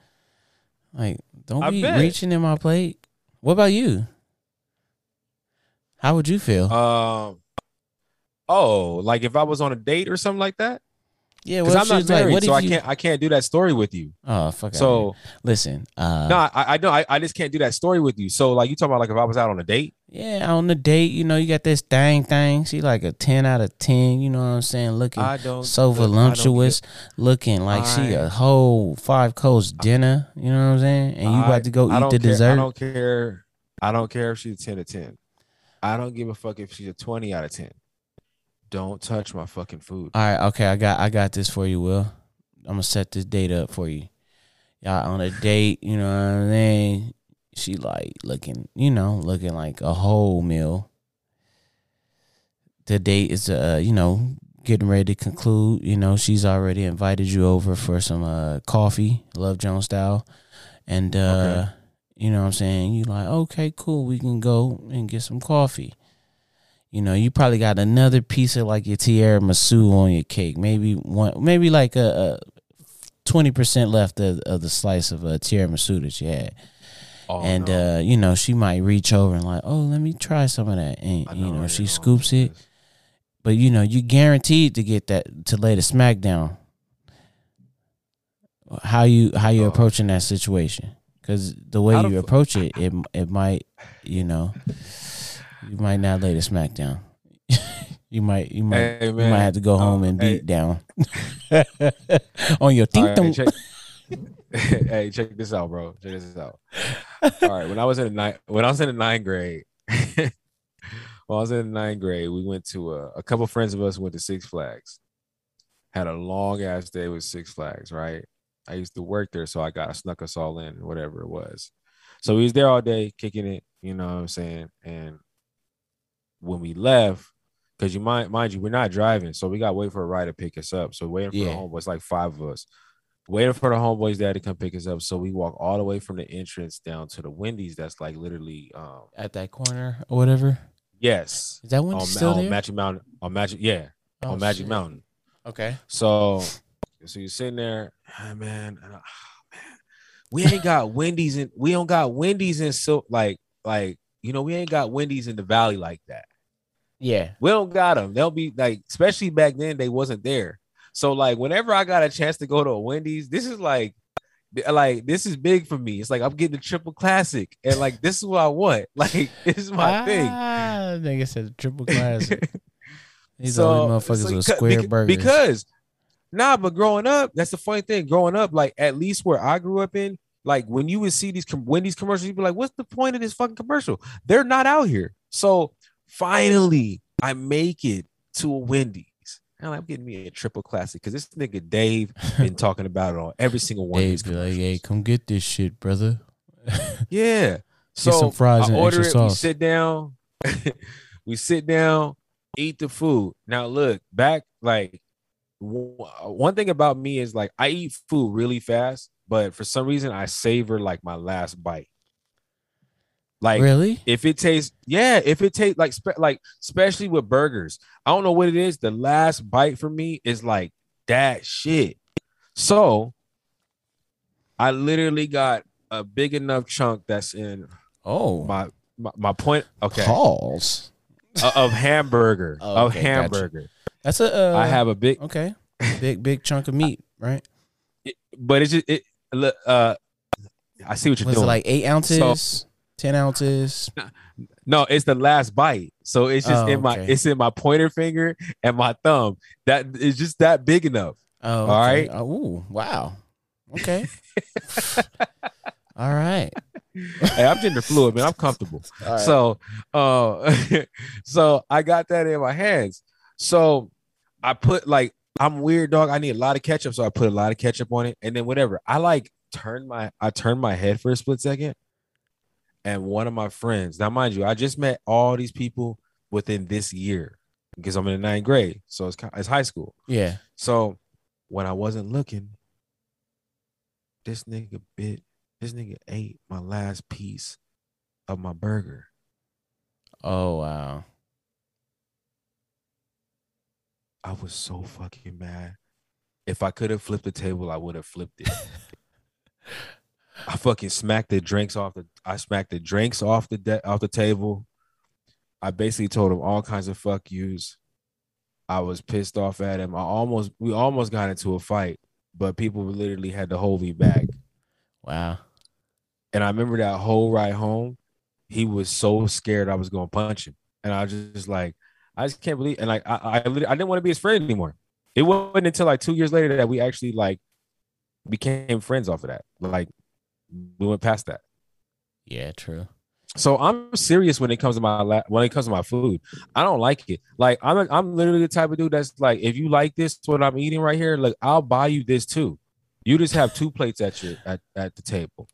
Like, don't I be bet. reaching in my plate. What about you? How would you feel? Um. Oh, like if I was on a date or something like that, yeah, because I'm not like, married, what so if I can't I can't do that story with you. Oh fuck. So listen, uh, no, I I know I, I just can't do that story with you. So like you talking about like if I was out on a date, yeah, on the date, you know, you got this thing thing. She like a ten out of ten. You know what I'm saying? Looking I don't so look, I voluptuous, looking like she a whole five course dinner. You know what I'm saying? And you I- about to go I eat the care, I don't care. I don't care if she's a ten to ten. I don't give a fuck if she's a twenty out of ten. Don't touch my fucking food. All right, okay, I got I got this for you, Will. I'm gonna set this date up for you. Y'all on a date, you know what I'm saying? She like looking, you know, looking like a whole meal. The date is uh, you know, getting ready to conclude. You know, she's already invited you over for some uh coffee, Love Jones style. And uh Okay. you know what I'm saying? You like, okay, cool, we can go and get some coffee. You know, you probably got another piece of like your tiramisu on your cake. Maybe one, maybe like a twenty percent left of, of the slice of a tiramisu that you had. Oh, and no. uh, you know, she might reach over and like, oh, let me try some of that. And I you know, she you're scoops it. But you know, you guaranteed to get that to lay the smack down. How you how you Oh. approaching that situation? Because the way How you approach it, it it might, you know, you might not lay the smack down. you might you might Hey, you might have to go home and um, hey. beat down on your ding right, check, hey, check this out, bro. Check this out. All right, when I was in the ninth, when I was in the ninth grade, when I was in the ninth grade, we went to a, a couple friends of us went to Six Flags. Had a long ass day with Six Flags, right? I used to work there, so I got I snuck us all in, whatever it was. So we was there all day, kicking it, you know what I'm saying? And when we left, because you mind mind you, we're not driving, so we got to wait for a ride to pick us up. So waiting for Yeah. the homeboys, like five of us, waiting for the homeboys dad to come pick us up. So we walk all the way from the entrance down to the Wendy's. That's like literally, um, At that corner or whatever. yes, Is that one on, still on there? Magic Mountain, on Magic, yeah, Oh, on Magic shit. Mountain. Okay. So, so you're sitting there, ah, man, and I- ah, man, we ain't got Wendy's in, we don't got Wendy's in so like, like you know, we ain't got Wendy's in the valley like that. Yeah. We don't got them. They'll be like, especially back then, they wasn't there. So like, whenever I got a chance to go to a Wendy's, this is like, like this is big for me. It's like I'm getting a triple classic, and like this is what I want. Like this is my thing. Ah, nigga said triple classic. These So- only motherfuckers so with square beca- burgers. Because nah, but growing up, that's the funny thing. Growing up, like at least where I grew up in, like when you would see these com- Wendy's commercials, you'd be like, "What's the point of this fucking commercial? They're not out here." So finally, I make it to a Wendy's. And I'm getting me a triple classic because this nigga Dave been talking about it on every single one of these be like, "Hey, come get this shit, brother." Yeah. So some fries I and order it. We sit down. we sit down, eat the food. Now look back. Like one thing about me is like I eat food really fast, but for some reason I savor like my last bite. Like really? if it tastes, yeah, if it tastes like spe- like especially with burgers, I don't know what it is. The last bite for me is like that shit. So I literally got a big enough chunk that's in Oh, my my, my point okay Pause. uh, of hamburger Oh, of okay, gotcha. hamburger That's a. Uh, i have a big okay, big big chunk of meat, right? but it's just it look, uh i see what you're Was it doing like eight ounces, ten ounces? no it's the last bite so it's just Oh, in my okay. it's in my pointer finger and my thumb that is just that big enough Oh, All okay. right. Oh, ooh, wow. Okay. All right. hey, i'm gender fluid man i'm comfortable right. So, uh, so I got that in my hands. So I put like I'm weird, dog. I need a lot of ketchup, so I put a lot of ketchup on it, and then whatever. I like turn my I turned my head for a split second, and one of my friends. Now, mind you, I just met all these people within this year because I'm in the ninth grade, so it's it's high school. yeah. So when I wasn't looking, this nigga bit. This nigga ate my last piece of my burger. Oh wow. I was so fucking mad. if I could have flipped the table, I would have flipped it. I fucking smacked the drinks off the. I smacked the drinks off the de- off the table. I basically told him all kinds of fuck yous. I was pissed off at him. I almost we almost got into a fight, but people literally had to hold me back. Wow. And I remember that whole ride home, he was so scared I was going to punch him, and I was just like, I just can't believe. And like I, I, I didn't want to be his friend anymore. It wasn't until like two years later that we actually like became friends off of that. Like we went past that. Yeah, true. So I'm serious when it comes to my la- when it comes to my food. I don't like it. Like I'm a, I'm literally the type of dude that's like, if you like this, what I'm eating right here, like I'll buy you this too. You just have two plates at your at, at the table.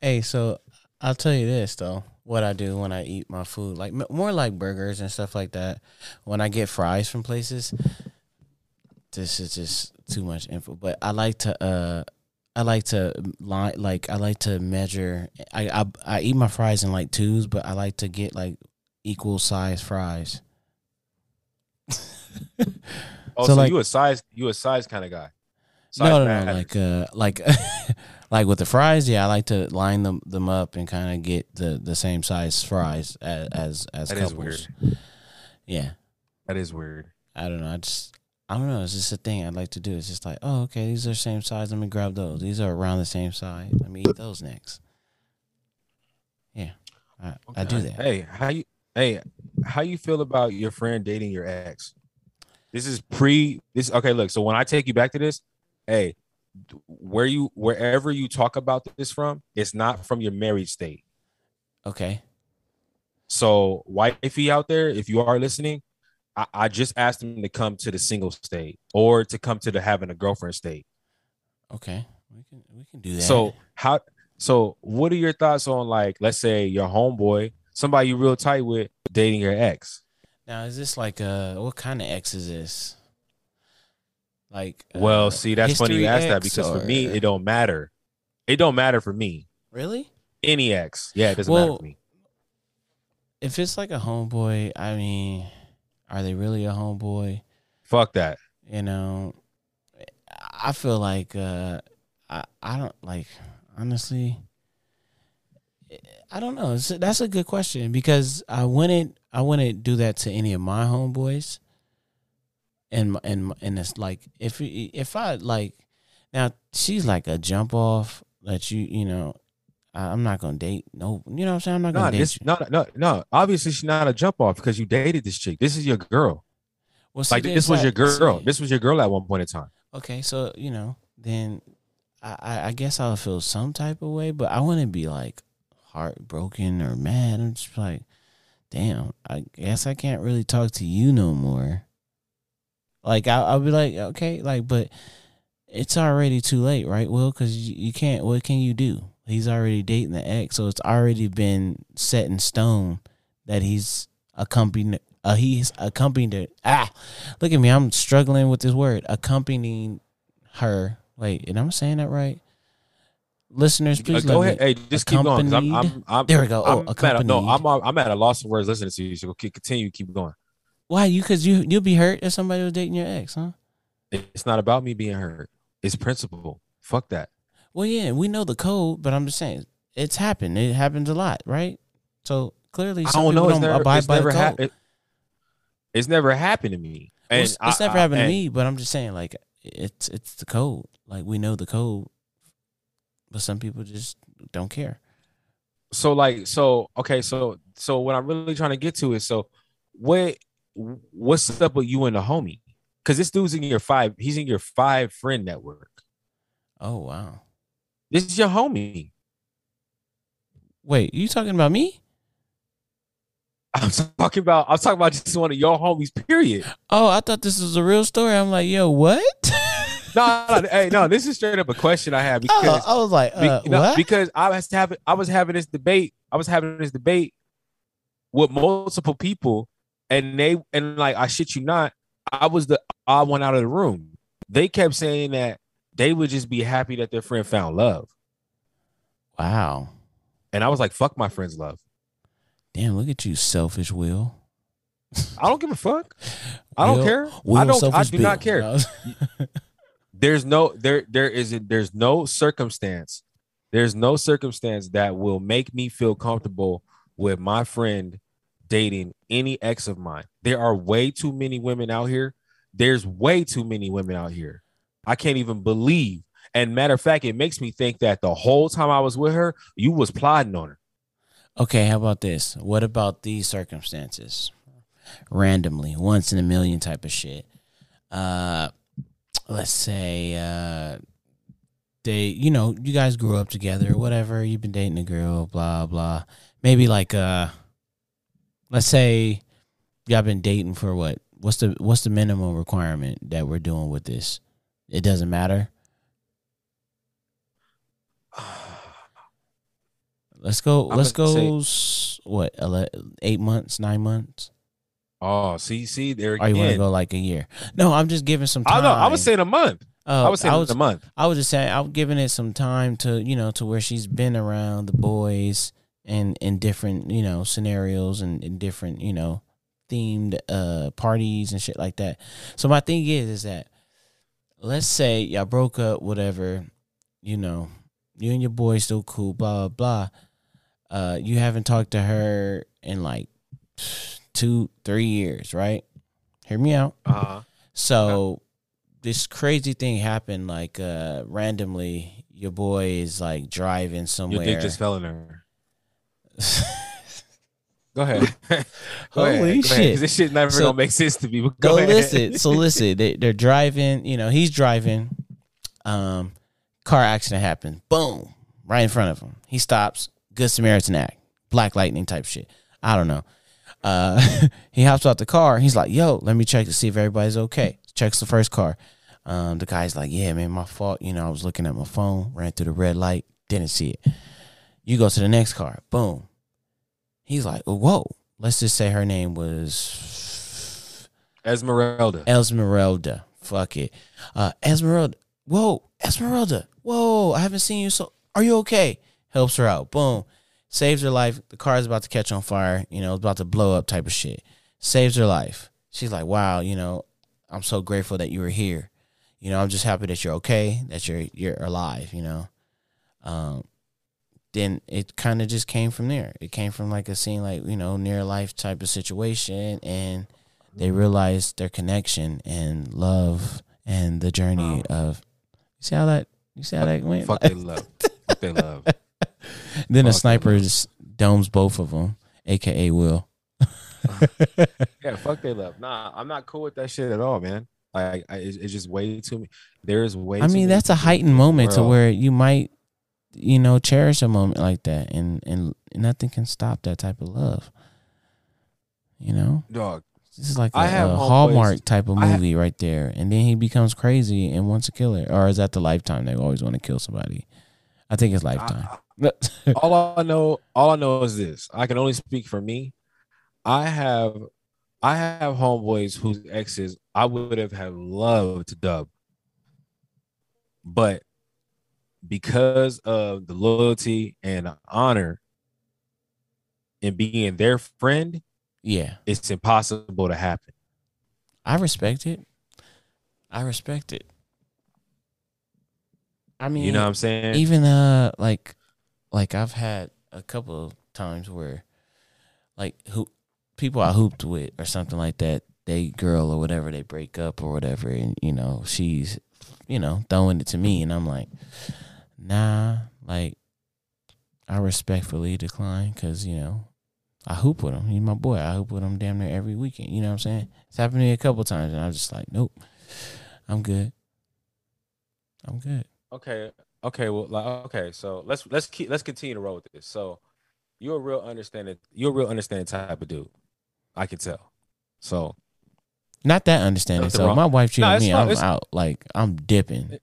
Hey, so I'll tell you this though. What I do when I eat my food, like m- more like burgers and stuff like that. When I get fries from places, this is just too much info. But I like to uh I like to line like I like to measure. I, I I eat my fries in like twos, but I like to get like equal size fries. Oh, So, so, like- you a size you a size kind of guy? no, Size no, no, matters. like uh, like like with the fries, yeah, I like to line them them up and kind of get the the same size fries as as, as That is couples. weird. Yeah, That is weird. I don't know. I just I don't know. It's just a thing I'd like to do. It's just like, oh, okay, these are same size. Let me grab those. These are around the same size. Let me eat those next. Yeah, I, I do that. Hey, how you? Hey, how you feel about your friend dating your ex? This is pre. This okay. Look, so when I take you back to this, hey, where you wherever you talk about this from, it's not from your married state. Okay. So wifey out there, if you are listening, I, I just asked him to come to the single state or to come to the having a girlfriend state. Okay. We can we can do that. So how? So what are your thoughts on like, let's say your homeboy, somebody you real tight with, dating your ex? now is this like uh what kind of ex is this? Like Well, uh, see, that's funny you ask that because for me, it don't matter. It don't matter for me. really Any ex, yeah, it doesn't matter Well, for me. if it's like a homeboy, I mean, are they really a homeboy? Fuck that. You know, I feel like uh I I don't like honestly. I don't know. It's, that's a good question because I wouldn't I wouldn't do that to any of my homeboys. And and and it's like if if I like now she's like a jump off that you you know I'm not gonna date no you know what I'm saying I'm not gonna date this, you. no, no, no. Obviously, she's not a jump off because you dated this chick. This is your girl. Well, see, Like this was your girl. see. This was your girl at one point in time. Okay, so you know, then I, I, I guess I'll feel some type of way, but I wouldn't be like heartbroken or mad. I'm just like, damn, I guess I can't really talk to you no more. Like I'll, I'll be like, okay, like, but it's already too late, right? Well, because you, you can't. What can you do? He's already dating the ex, so it's already been set in stone that he's accompanying. Uh, he's accompanied. Ah, look at me. I'm struggling with this word. Accompanying her. Wait, and I'm saying that right? Listeners, Uh, please go let ahead. me- Hey, just keep going. I'm, I'm, I'm, There we go. Oh, I'm at a, no. I'm, I'm at a loss of words listening to you. So keep- continue, keep going. Why you? Because you you'll be hurt if somebody was dating your ex, huh? It's not about me being hurt. It's principle. Fuck that. Well, yeah, we know the code, but I'm just saying it's happened. It happens a lot, right? So clearly, I don't know. It's don't never, abide it's by the code. happened. It's never happened to me. Well, And it's, it's I- never I- happened to me, but I'm just saying, like, it's it's the code. Like we know the code, but some people just don't care. so like so okay so so what i'm really trying to get to is so what what's up with you and the homie because this dude's in your five he's in your five friend network Oh wow! This is your homie Wait, you talking about me? i'm talking about i'm talking about just one of your homies period Oh, I thought this was a real story. I'm like, yo, what? no, no hey no this is straight up a question i have oh, because I was like, Be- uh, no, what? because I was having I was having this debate. I was having this debate with multiple people, and they and like I shit you not, I was the odd one out of the room. They kept saying that they would just be happy that their friend found love, wow, and I was like, "Fuck my friend's love. damn! Look at you, selfish Will. I don't give a fuck. I don't care. Will I don't. I do not care. There's no there there isn't there's no circumstance there's no circumstance that will make me feel comfortable with my friend dating any ex of mine there are way too many women out here there's way too many women out here i can't even believe and matter of fact it makes me think that the whole time i was with her you was plotting on her Okay, how about this? What about these circumstances? Randomly, once in a million type of shit. Uh let's say uh they you know, you guys grew up together, whatever, you've been dating a girl, blah blah. Maybe like uh let's say y'all been dating for what? What's the what's the minimum requirement that we're doing with this? It doesn't matter. Let's go. I'm let's gonna say- go. what? ele- Eight months, nine months. oh see see there Or you want to go like a year? No, I'm just giving some i time. know i was saying a month Uh, i was saying I was, a month I was just saying, I'm giving it some time to, you know, to where she's been around the boys and in different, you know, scenarios and in different, you know, themed uh parties and shit like that. So my thing is, is that let's say y'all broke up, whatever, you know, you and your boy still cool, blah blah blah. Uh, you haven't talked to her in like two, three years, right? Hear me out. uh-huh So this crazy thing happened like uh randomly your boy is like driving somewhere. your dick just fell in her Go ahead. Go Holy ahead. Go ahead, This shit never So- gonna make sense to me. But go Go ahead. listen. So listen, they, they're driving, you know, he's driving. Um car accident happens. Boom. Right in front of him. He stops. Good Samaritan act. Black lightning type shit. I don't know. Uh he hops out the car. He's like, yo, let me check to see if everybody's okay. Checks the first car. Um, the guy's like, yeah, man, my fault. You know, I was looking at my phone, ran through the red light, didn't see it. You go to the next car. Boom. He's like, whoa. Let's just say her name was Esmeralda. Esmeralda. Fuck it. Uh, Esmeralda. Whoa, Esmeralda. Whoa, I haven't seen you. So, are you okay? Helps her out. Boom. Saves her life. The car is about to catch on fire. You know, it's about to blow up type of shit. Saves her life. She's like, wow, you know, I'm so grateful that you were here. You know, I'm just happy that you're okay, that you're you're alive. You know. Um, then it kind of just came from there. It came from like a scene, like you know, near life type of situation, and they realized their connection and love and the journey of. You see how that? You see how that went? Fuck they love. Fuck they love. then a sniper just domes both of them, aka Will. Yeah, fuck they love. Nah, I'm not cool with that shit at all, man. Like, I, it's, it's just way too. There's way. I mean, that's a heightened moment to where you might, you know, cherish a moment like that, and and nothing can stop that type of love. You know, dog. this is like a, I a Hallmark type of I ha- movie right there, and then he becomes crazy and wants to kill her, or is that the Lifetime? They always want to kill somebody. I think it's Lifetime. all I know, all I know is this. I can only speak for me. I have, I have homeboys whose exes I would have have loved to dub, but because of the loyalty and honor and being their friend, yeah, it's impossible to happen. I respect it. I respect it. I mean, You know what I'm saying? even uh like like I've had a couple of times where like who people I hooped with or something like that, they girl or whatever, they break up or whatever, and you know, she's you know, throwing it to me and I'm like, nah, like I respectfully decline because, you know, I hoop with him. He's my boy. I hoop with him damn near every weekend. You know what I'm saying? It's happened to me a couple times and I'm just like, nope. I'm good. I'm good. Okay. Okay. Well, like, okay. So let's let's keep let's continue to roll with this. So you're a real understanding. You're a real understanding type of dude. I can tell. So Not that understanding. So wrong. my wife cheated No, on me. I'm out. Like I'm dipping.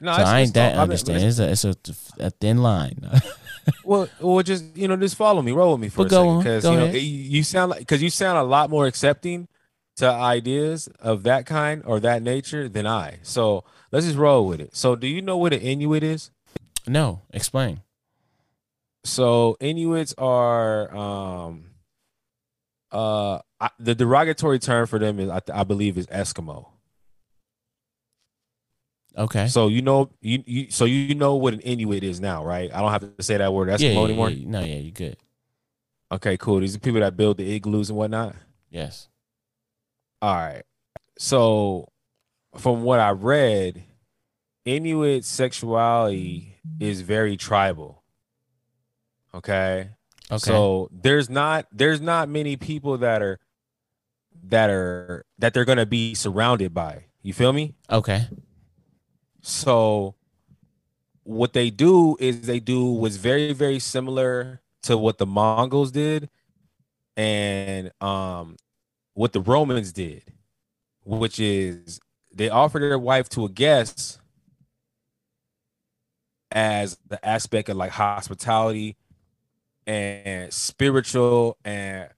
No, so I ain't that all- I mean, understanding. It's a, it's a, a thin line. Well, well, just you know, just follow me, roll with me for Well, a second, because you know you sound like because you sound a lot more accepting to ideas of that kind or that nature than I. So let's just roll with it. So, do you know what an Inuit is? no, explain. So Inuits are um uh I, the derogatory term for them is I, I believe is Eskimo. Okay. So you know you, you so you know what an Inuit is now, right? I don't have to say that word That's yeah, yeah, anymore. yeah. No, yeah, you're good. Okay, cool. These are people that build the igloos and whatnot. Yes. All right. So from what I read, Inuit sexuality is very tribal. Okay. Okay. So there's not there's not many people that are that are that they're gonna be surrounded by. You feel me? okay. So what they do is they do was very very similar to what the Mongols did and um what the Romans did, which is they offer their wife to a guest as the aspect of like hospitality and spiritual and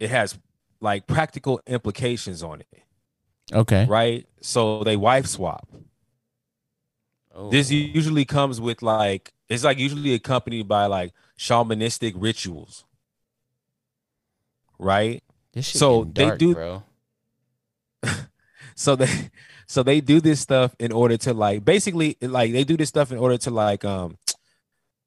it has like practical implications on it, Okay. right? So they wife swap. This Oh. usually comes with like it's like usually accompanied by like shamanistic rituals. Right? This shit so getting they do- bro. So they so they do this stuff in order to like basically like they do this stuff in order to like um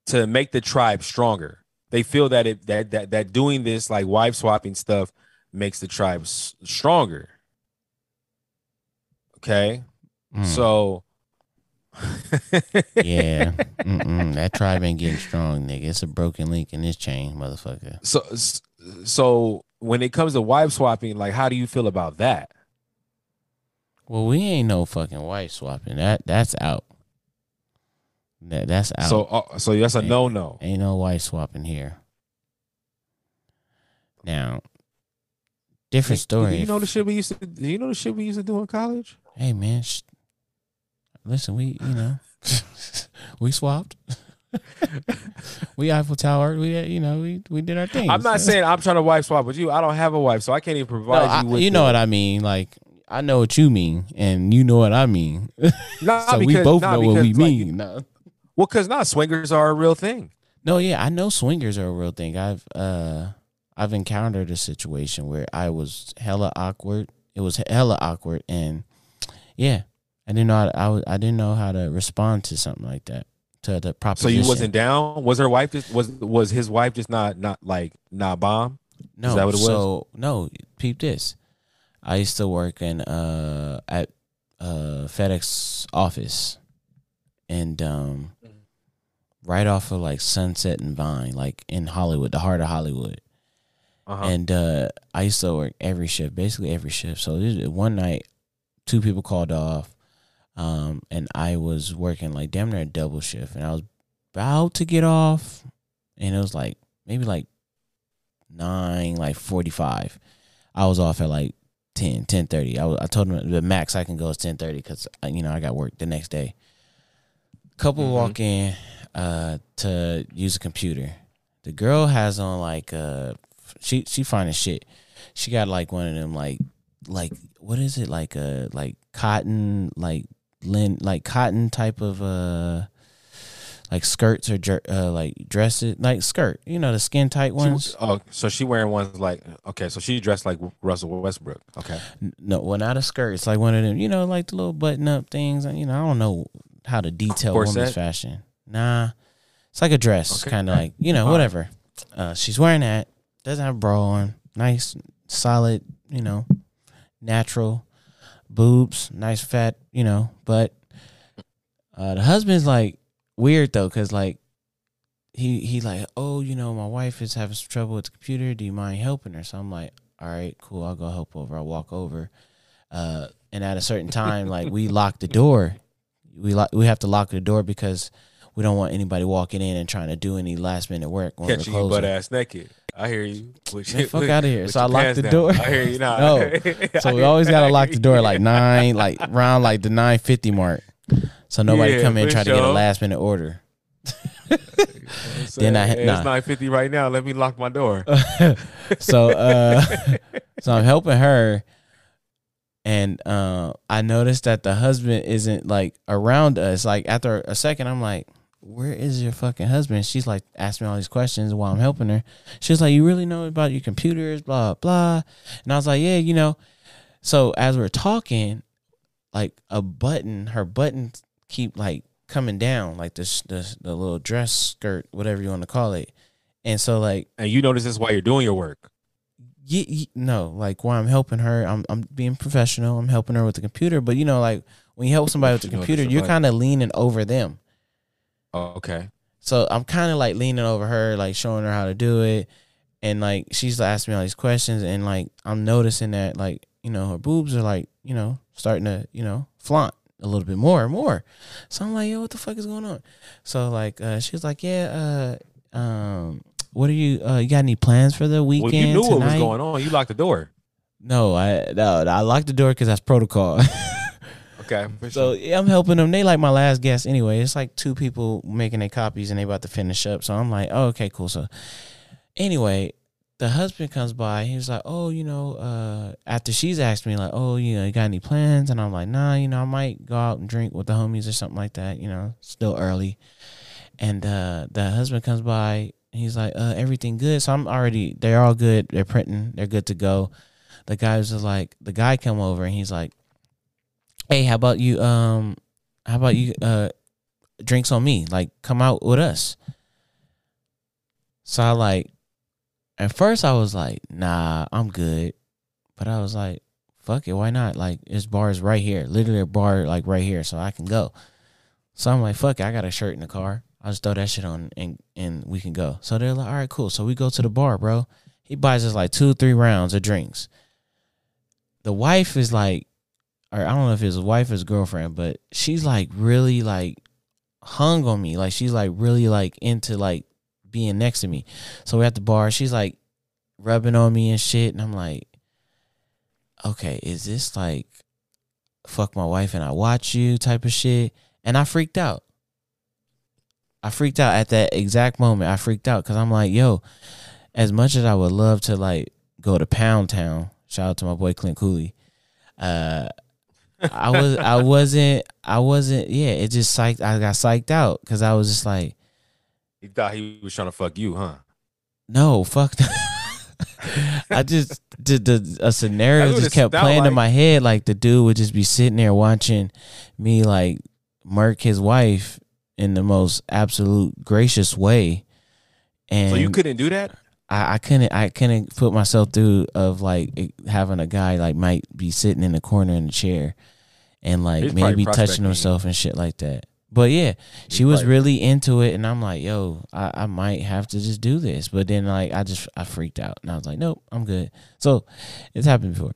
to make the tribe stronger. They feel that it that that that doing this like wife swapping stuff makes the tribe s- stronger. Okay? Mm. So yeah, Mm-mm. that tribe ain't getting strong, nigga. It's a broken link in this chain, motherfucker. so so when it comes to wife swapping like how do you feel about that Well, we ain't no fucking wife swapping. That that's out. That that's out. so uh, so that's a no no ain't no wife swapping here. Now, different story. you know the shit we used to do you know the shit we used to do in college hey man, sh- listen, we you know we swapped. we Eiffel Tower. We you know we we did our thing. i'm not saying i'm trying to wife swap with you i don't have a wife so i can't even No, provide I- you with you know what I mean. Like I know what you mean, and you know what I mean. Nah, so we both nah, know what we like, mean. no. well because not swingers are a real thing No, yeah, I know swingers are a real thing. I've uh I've encountered a situation where I was hella awkward. It was hella awkward and yeah, I didn't know how to, I was, I didn't know how to respond to something like that. To the proposition. so you wasn't down was her wife just was was his wife just not not like not bomb No, that what it was? so no, peep this. I used to work in uh at uh FedEx office and um right off of like Sunset and Vine, like in Hollywood, the heart of Hollywood. uh-huh. And uh, I used to work every shift, basically every shift. So this, one night, two people called off, um, and I was working like damn near a double shift, and I was about to get off, and it was like maybe like nine, like forty five. I was off at like 10, 10.30. I, was, I told him the max I can go is ten thirty because you know I got work the next day. Couple Mhm. walk in uh, to use a computer. The girl has on like uh she she fine as shit. She got like one of them like like what is it like a like cotton like lin like cotton type of uh like skirts or jer- uh like dresses like skirt you know the skin tight She- ones? oh so she wearing ones like okay so she dressed like russell westbrook okay. No well not a skirt it's like one of them you know like the little button up things you know I don't know how to detail women's Corset? fashion. Nah it's like a dress Okay. kind of like you know whatever. Uh she's wearing that doesn't have a bra on nice solid you know natural boobs nice fat you know but uh the husband's like weird though because like he he like oh you know my wife is having some trouble with the computer. Do you mind helping her? So i'm like all right cool. I'll go help over. I'll walk over uh and at a certain time like we lock the door. We lock we have to lock the door because we don't want anybody walking in and trying to do any last minute work catching you butt ass naked i hear you With Man, fuck out of here so i locked the down. door i hear you now No. So we always gotta lock the door like nine, like around like the nine fifty mark, so nobody Yeah, come in and try to get a last minute order. Then I- hey, nah. it's nine fifty right now. Let me lock my door. so uh so I'm helping her and uh I noticed that the husband isn't like around us. Like after a second I'm like, Where is your fucking husband? She's like asking me all these questions while I'm helping her. She's like, You really know about your computers, blah blah. And I was like, Yeah, you know. So as we're talking, like a button. Her buttons keep like coming down, like this the the little dress skirt, whatever you want to call it. And so like And you notice this while you're doing your work. y- y- no, like while I'm helping her, I'm I'm being professional. I'm helping her with the computer, but you know, like when you help somebody with the You computer, you're kind of leaning over them. Okay. So I'm kind of like leaning over her, like showing her how to do it, and like she's asking me all these questions, and like I'm noticing that like you know her boobs are like you know starting to you know flaunt a little bit more and more. So I'm like, yo, what the fuck is going on? So like uh, she was like, yeah, uh, um, what are you? Uh, you got any plans for the weekend? Well, you knew what was going on. You locked the door. No, I no, I locked the door because that's protocol. Okay. So yeah, I'm helping them. They like my last guest anyway. It's like two people making their copies and they about to finish up. So I'm like, oh, okay, cool. So anyway, the husband comes by. He's like, oh, you know, uh, after she's asked me like, oh, you know, you got any plans? And I'm like, nah, you know, I might go out and drink with the homies or something like that. You know, still early. And uh, the husband comes by. He's like, uh, everything good. So I'm already. They're all good. They're printing. They're good to go. The guys are like, the guy come over and he's like hey how about you um how about you uh drinks on me? Like come out with us. So i like at first i was like nah i'm good. But i was like fuck it why not? Like this bar is right here. Literally a bar like right here so i can go. So i'm like fuck it i got a shirt in the car. I'll just throw that shit on and and we can go. So they're like all right cool. So we go to the bar bro. He buys us like two three rounds of drinks. The wife is like or I don't know if his wife or his girlfriend, but she's like really like hung on me. Like she's like really like into like being next to me. So we're at the bar. She's like rubbing on me and shit. And I'm like, okay, is this like fuck my wife and I watch you type of shit? And I freaked out. I freaked out at that exact moment. I freaked out because I'm like, yo, as much as I would love to like go to Pound Town, shout out to my boy Clint Cooley. Uh, I was I wasn't I wasn't yeah it just psyched I got psyched out because I was just like He thought he was trying to fuck you, huh? no fuck that. I just did the a scenario just kept playing in my head like the dude would just be sitting there watching me like murk his wife in the most absolute gracious way and So you couldn't do that? I, I couldn't I couldn't put myself through of like having a guy like might be sitting in the corner in the chair and like He's maybe touching himself and shit like that. But yeah, she was really into it and I'm like, yo, I, I might have to just do this. But then like I just I freaked out and I was like, nope, I'm good. So it's happened before.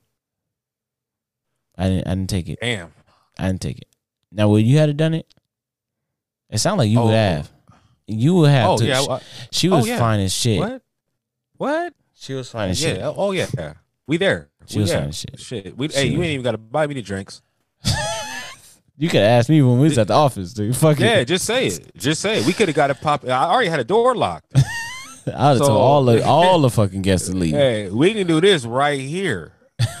I didn't I didn't take it. Damn. I didn't take it. Now would you had done it? It sounded like you Oh, would oh. have. You would have Oh to. yeah. she, wha- she oh, was yeah. fine as shit. What? What? She was fine as shit. Oh yeah. yeah. We there. She we was there. fine as shit. Shit. We, She hey, you ain't even got to buy me the drinks. You could ask me when we was at the office, dude. Fuck Yeah, it. just say it. Just say it. We could have got it pop. I already had a door locked. I would have So- told all the all the fucking guests to leave. hey, we can do this right here.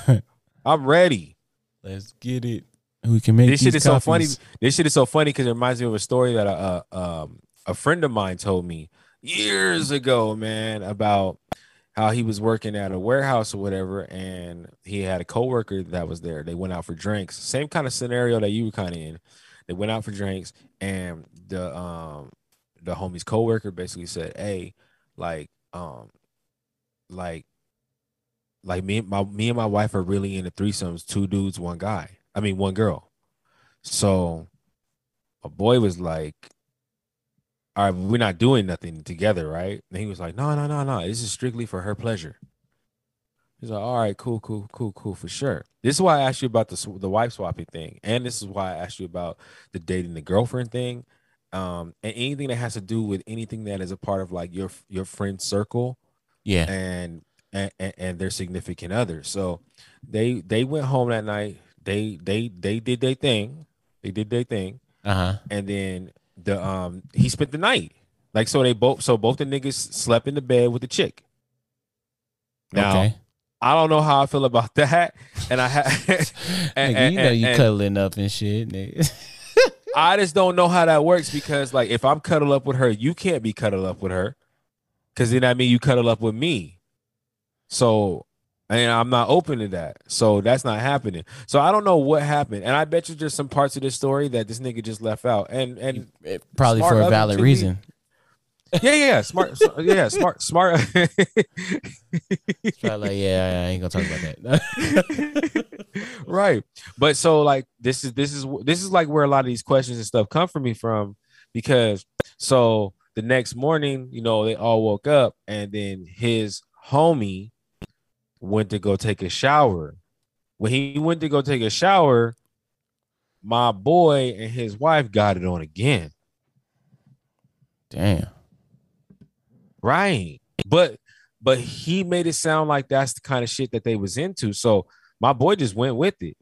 I'm ready. Let's get it. We can make This shit these is so funny. This shit is so funny because it reminds me of a story that a, a um a friend of mine told me years ago, man, about how he was working at a warehouse or whatever, and he had a coworker that was there. They went out for drinks. Same kind of scenario that you were kind of in. They went out for drinks, and the um the homie's coworker basically said, "Hey, like um like like me my me and my wife are really into threesomes, two dudes, one guy. I mean one girl." So a boy was like, All right, we're not doing nothing together, right? And he was like, No, no, no, no. This is strictly for her pleasure. He's like, All right, cool, cool, cool, cool, for sure. This is why I asked you about the the wife swapping thing, and this is why I asked you about the dating the girlfriend thing, um, and anything that has to do with anything that is a part of like your your friend circle Yeah. and and, and and their significant other. So they they went home that night. They they they did their thing. They did their thing, Uh huh. and then the um he spent the night. Like so they both so both the niggas slept in the bed with the chick. Now okay. I don't know how I feel about that, and I ha- and, and- you know you and- cuddling up and shit, nigga. I just don't know how that works because like if I'm cuddle up with her, you can't be cuddle up with her, because then I mean you cuddle up with me. So And I'm not open to that. So that's not happening. So I don't know what happened. And I bet you there's some parts of this story that this nigga just left out. And and It- eh, probably for a valid reason. yeah, yeah, yeah. Smart, yeah, smart, smart. It's like, yeah, I ain't gonna talk about that. right. But so like this is this is this is like where a lot of these questions and stuff come from me from because so the next morning, you know, they all woke up and then his homie went to go take a shower. When he went to go take a shower, my boy and his wife got it on again. Damn. Right. But but he made it sound like that's the kind of shit that they was into. So my boy just went with it.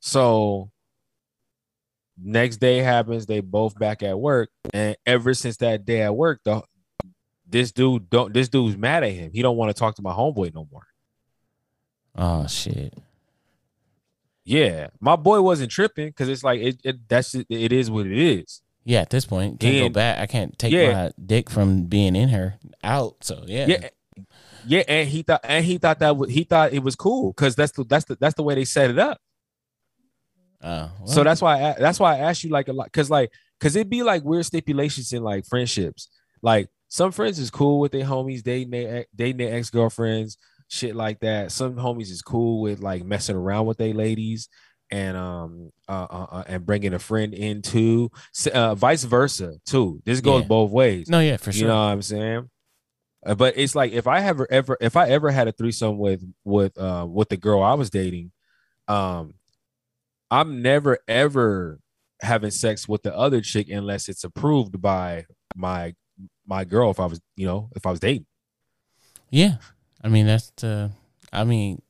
So next day happens, they both back at work. And ever since that day at work, the this dude don't this dude's mad at him. He don't want to talk to my homeboy no more. Oh shit. Yeah. My boy wasn't tripping because it's like it, it that's just, it is what it is. Yeah, at this point, can't go back. I can't take Yeah. my dick from being in her out. So yeah. Yeah. Yeah, and he thought and he thought that was, he thought it was cool because that's the that's the that's the way they set it up. Uh, well, So that's why I, that's why I asked you like a lot because like because it'd be like weird stipulations in like friendships. Like some friends is cool with their homies dating their dating their ex girlfriends, shit like that. Some homies is cool with like messing around with their ladies and um uh, uh, uh and bringing a friend in too. Uh, vice versa too. This goes Yeah. both ways. no, yeah, for sure. You know what I'm saying? Uh, But it's like if I ever ever if I ever had a threesome with with uh with the girl I was dating, um, I'm never ever having sex with the other chick unless it's approved by my my girl if I was you know if I was dating. Yeah, I mean that's the. I mean,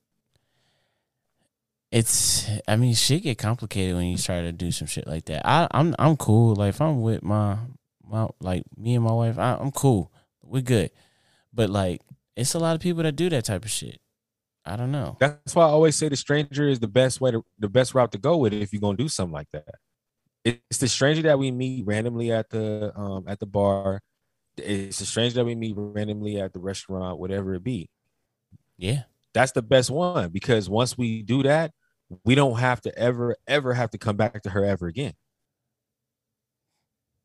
it's. I mean, shit get complicated when you try to do some shit like that. I, I'm I'm cool. Like if I'm with my my like me and my wife, I, I'm cool. We're good. But like, it's a lot of people that do that type of shit. I don't know. That's why I always say the stranger is the best way to the best route to go with it if you're gonna do something like that. It's the stranger that we meet randomly at the um at the bar. It's the stranger that we meet randomly at the restaurant, whatever it be. Yeah, that's the best one because once we do that, we don't have to ever, ever have to come back to her ever again.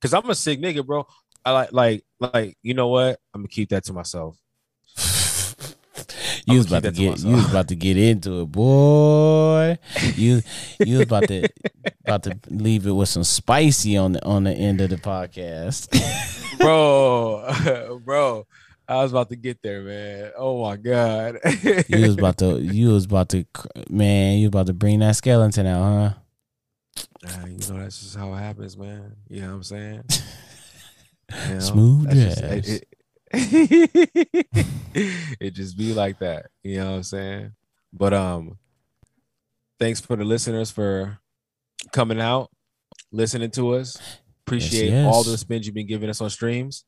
Cause I'm a sick nigga, bro. I like, like, like, you know what? I'm gonna keep that to myself. you was about to that to get. You was about to get into it, boy. You you was about to about to leave it with some spicy on the on the end of the podcast. bro, bro. I was about to get there, man. Oh my god. you was about to you was about to man you about to bring that skeleton out huh Ah, you know that's just how it happens, man. You know what I'm saying? You know, Smooth that's just- it, it, it just be like that. You know what I'm saying? But um, thanks for the listeners for coming out, listening to us. Appreciate yes. all the spins you've been giving us on streams.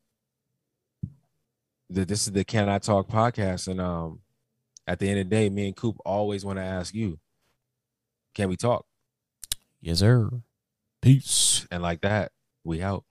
The, this is the Can I Talk podcast, and um, at the end of the day, me and Coop always want to ask you, can we talk? yes sir peace And like that, we out.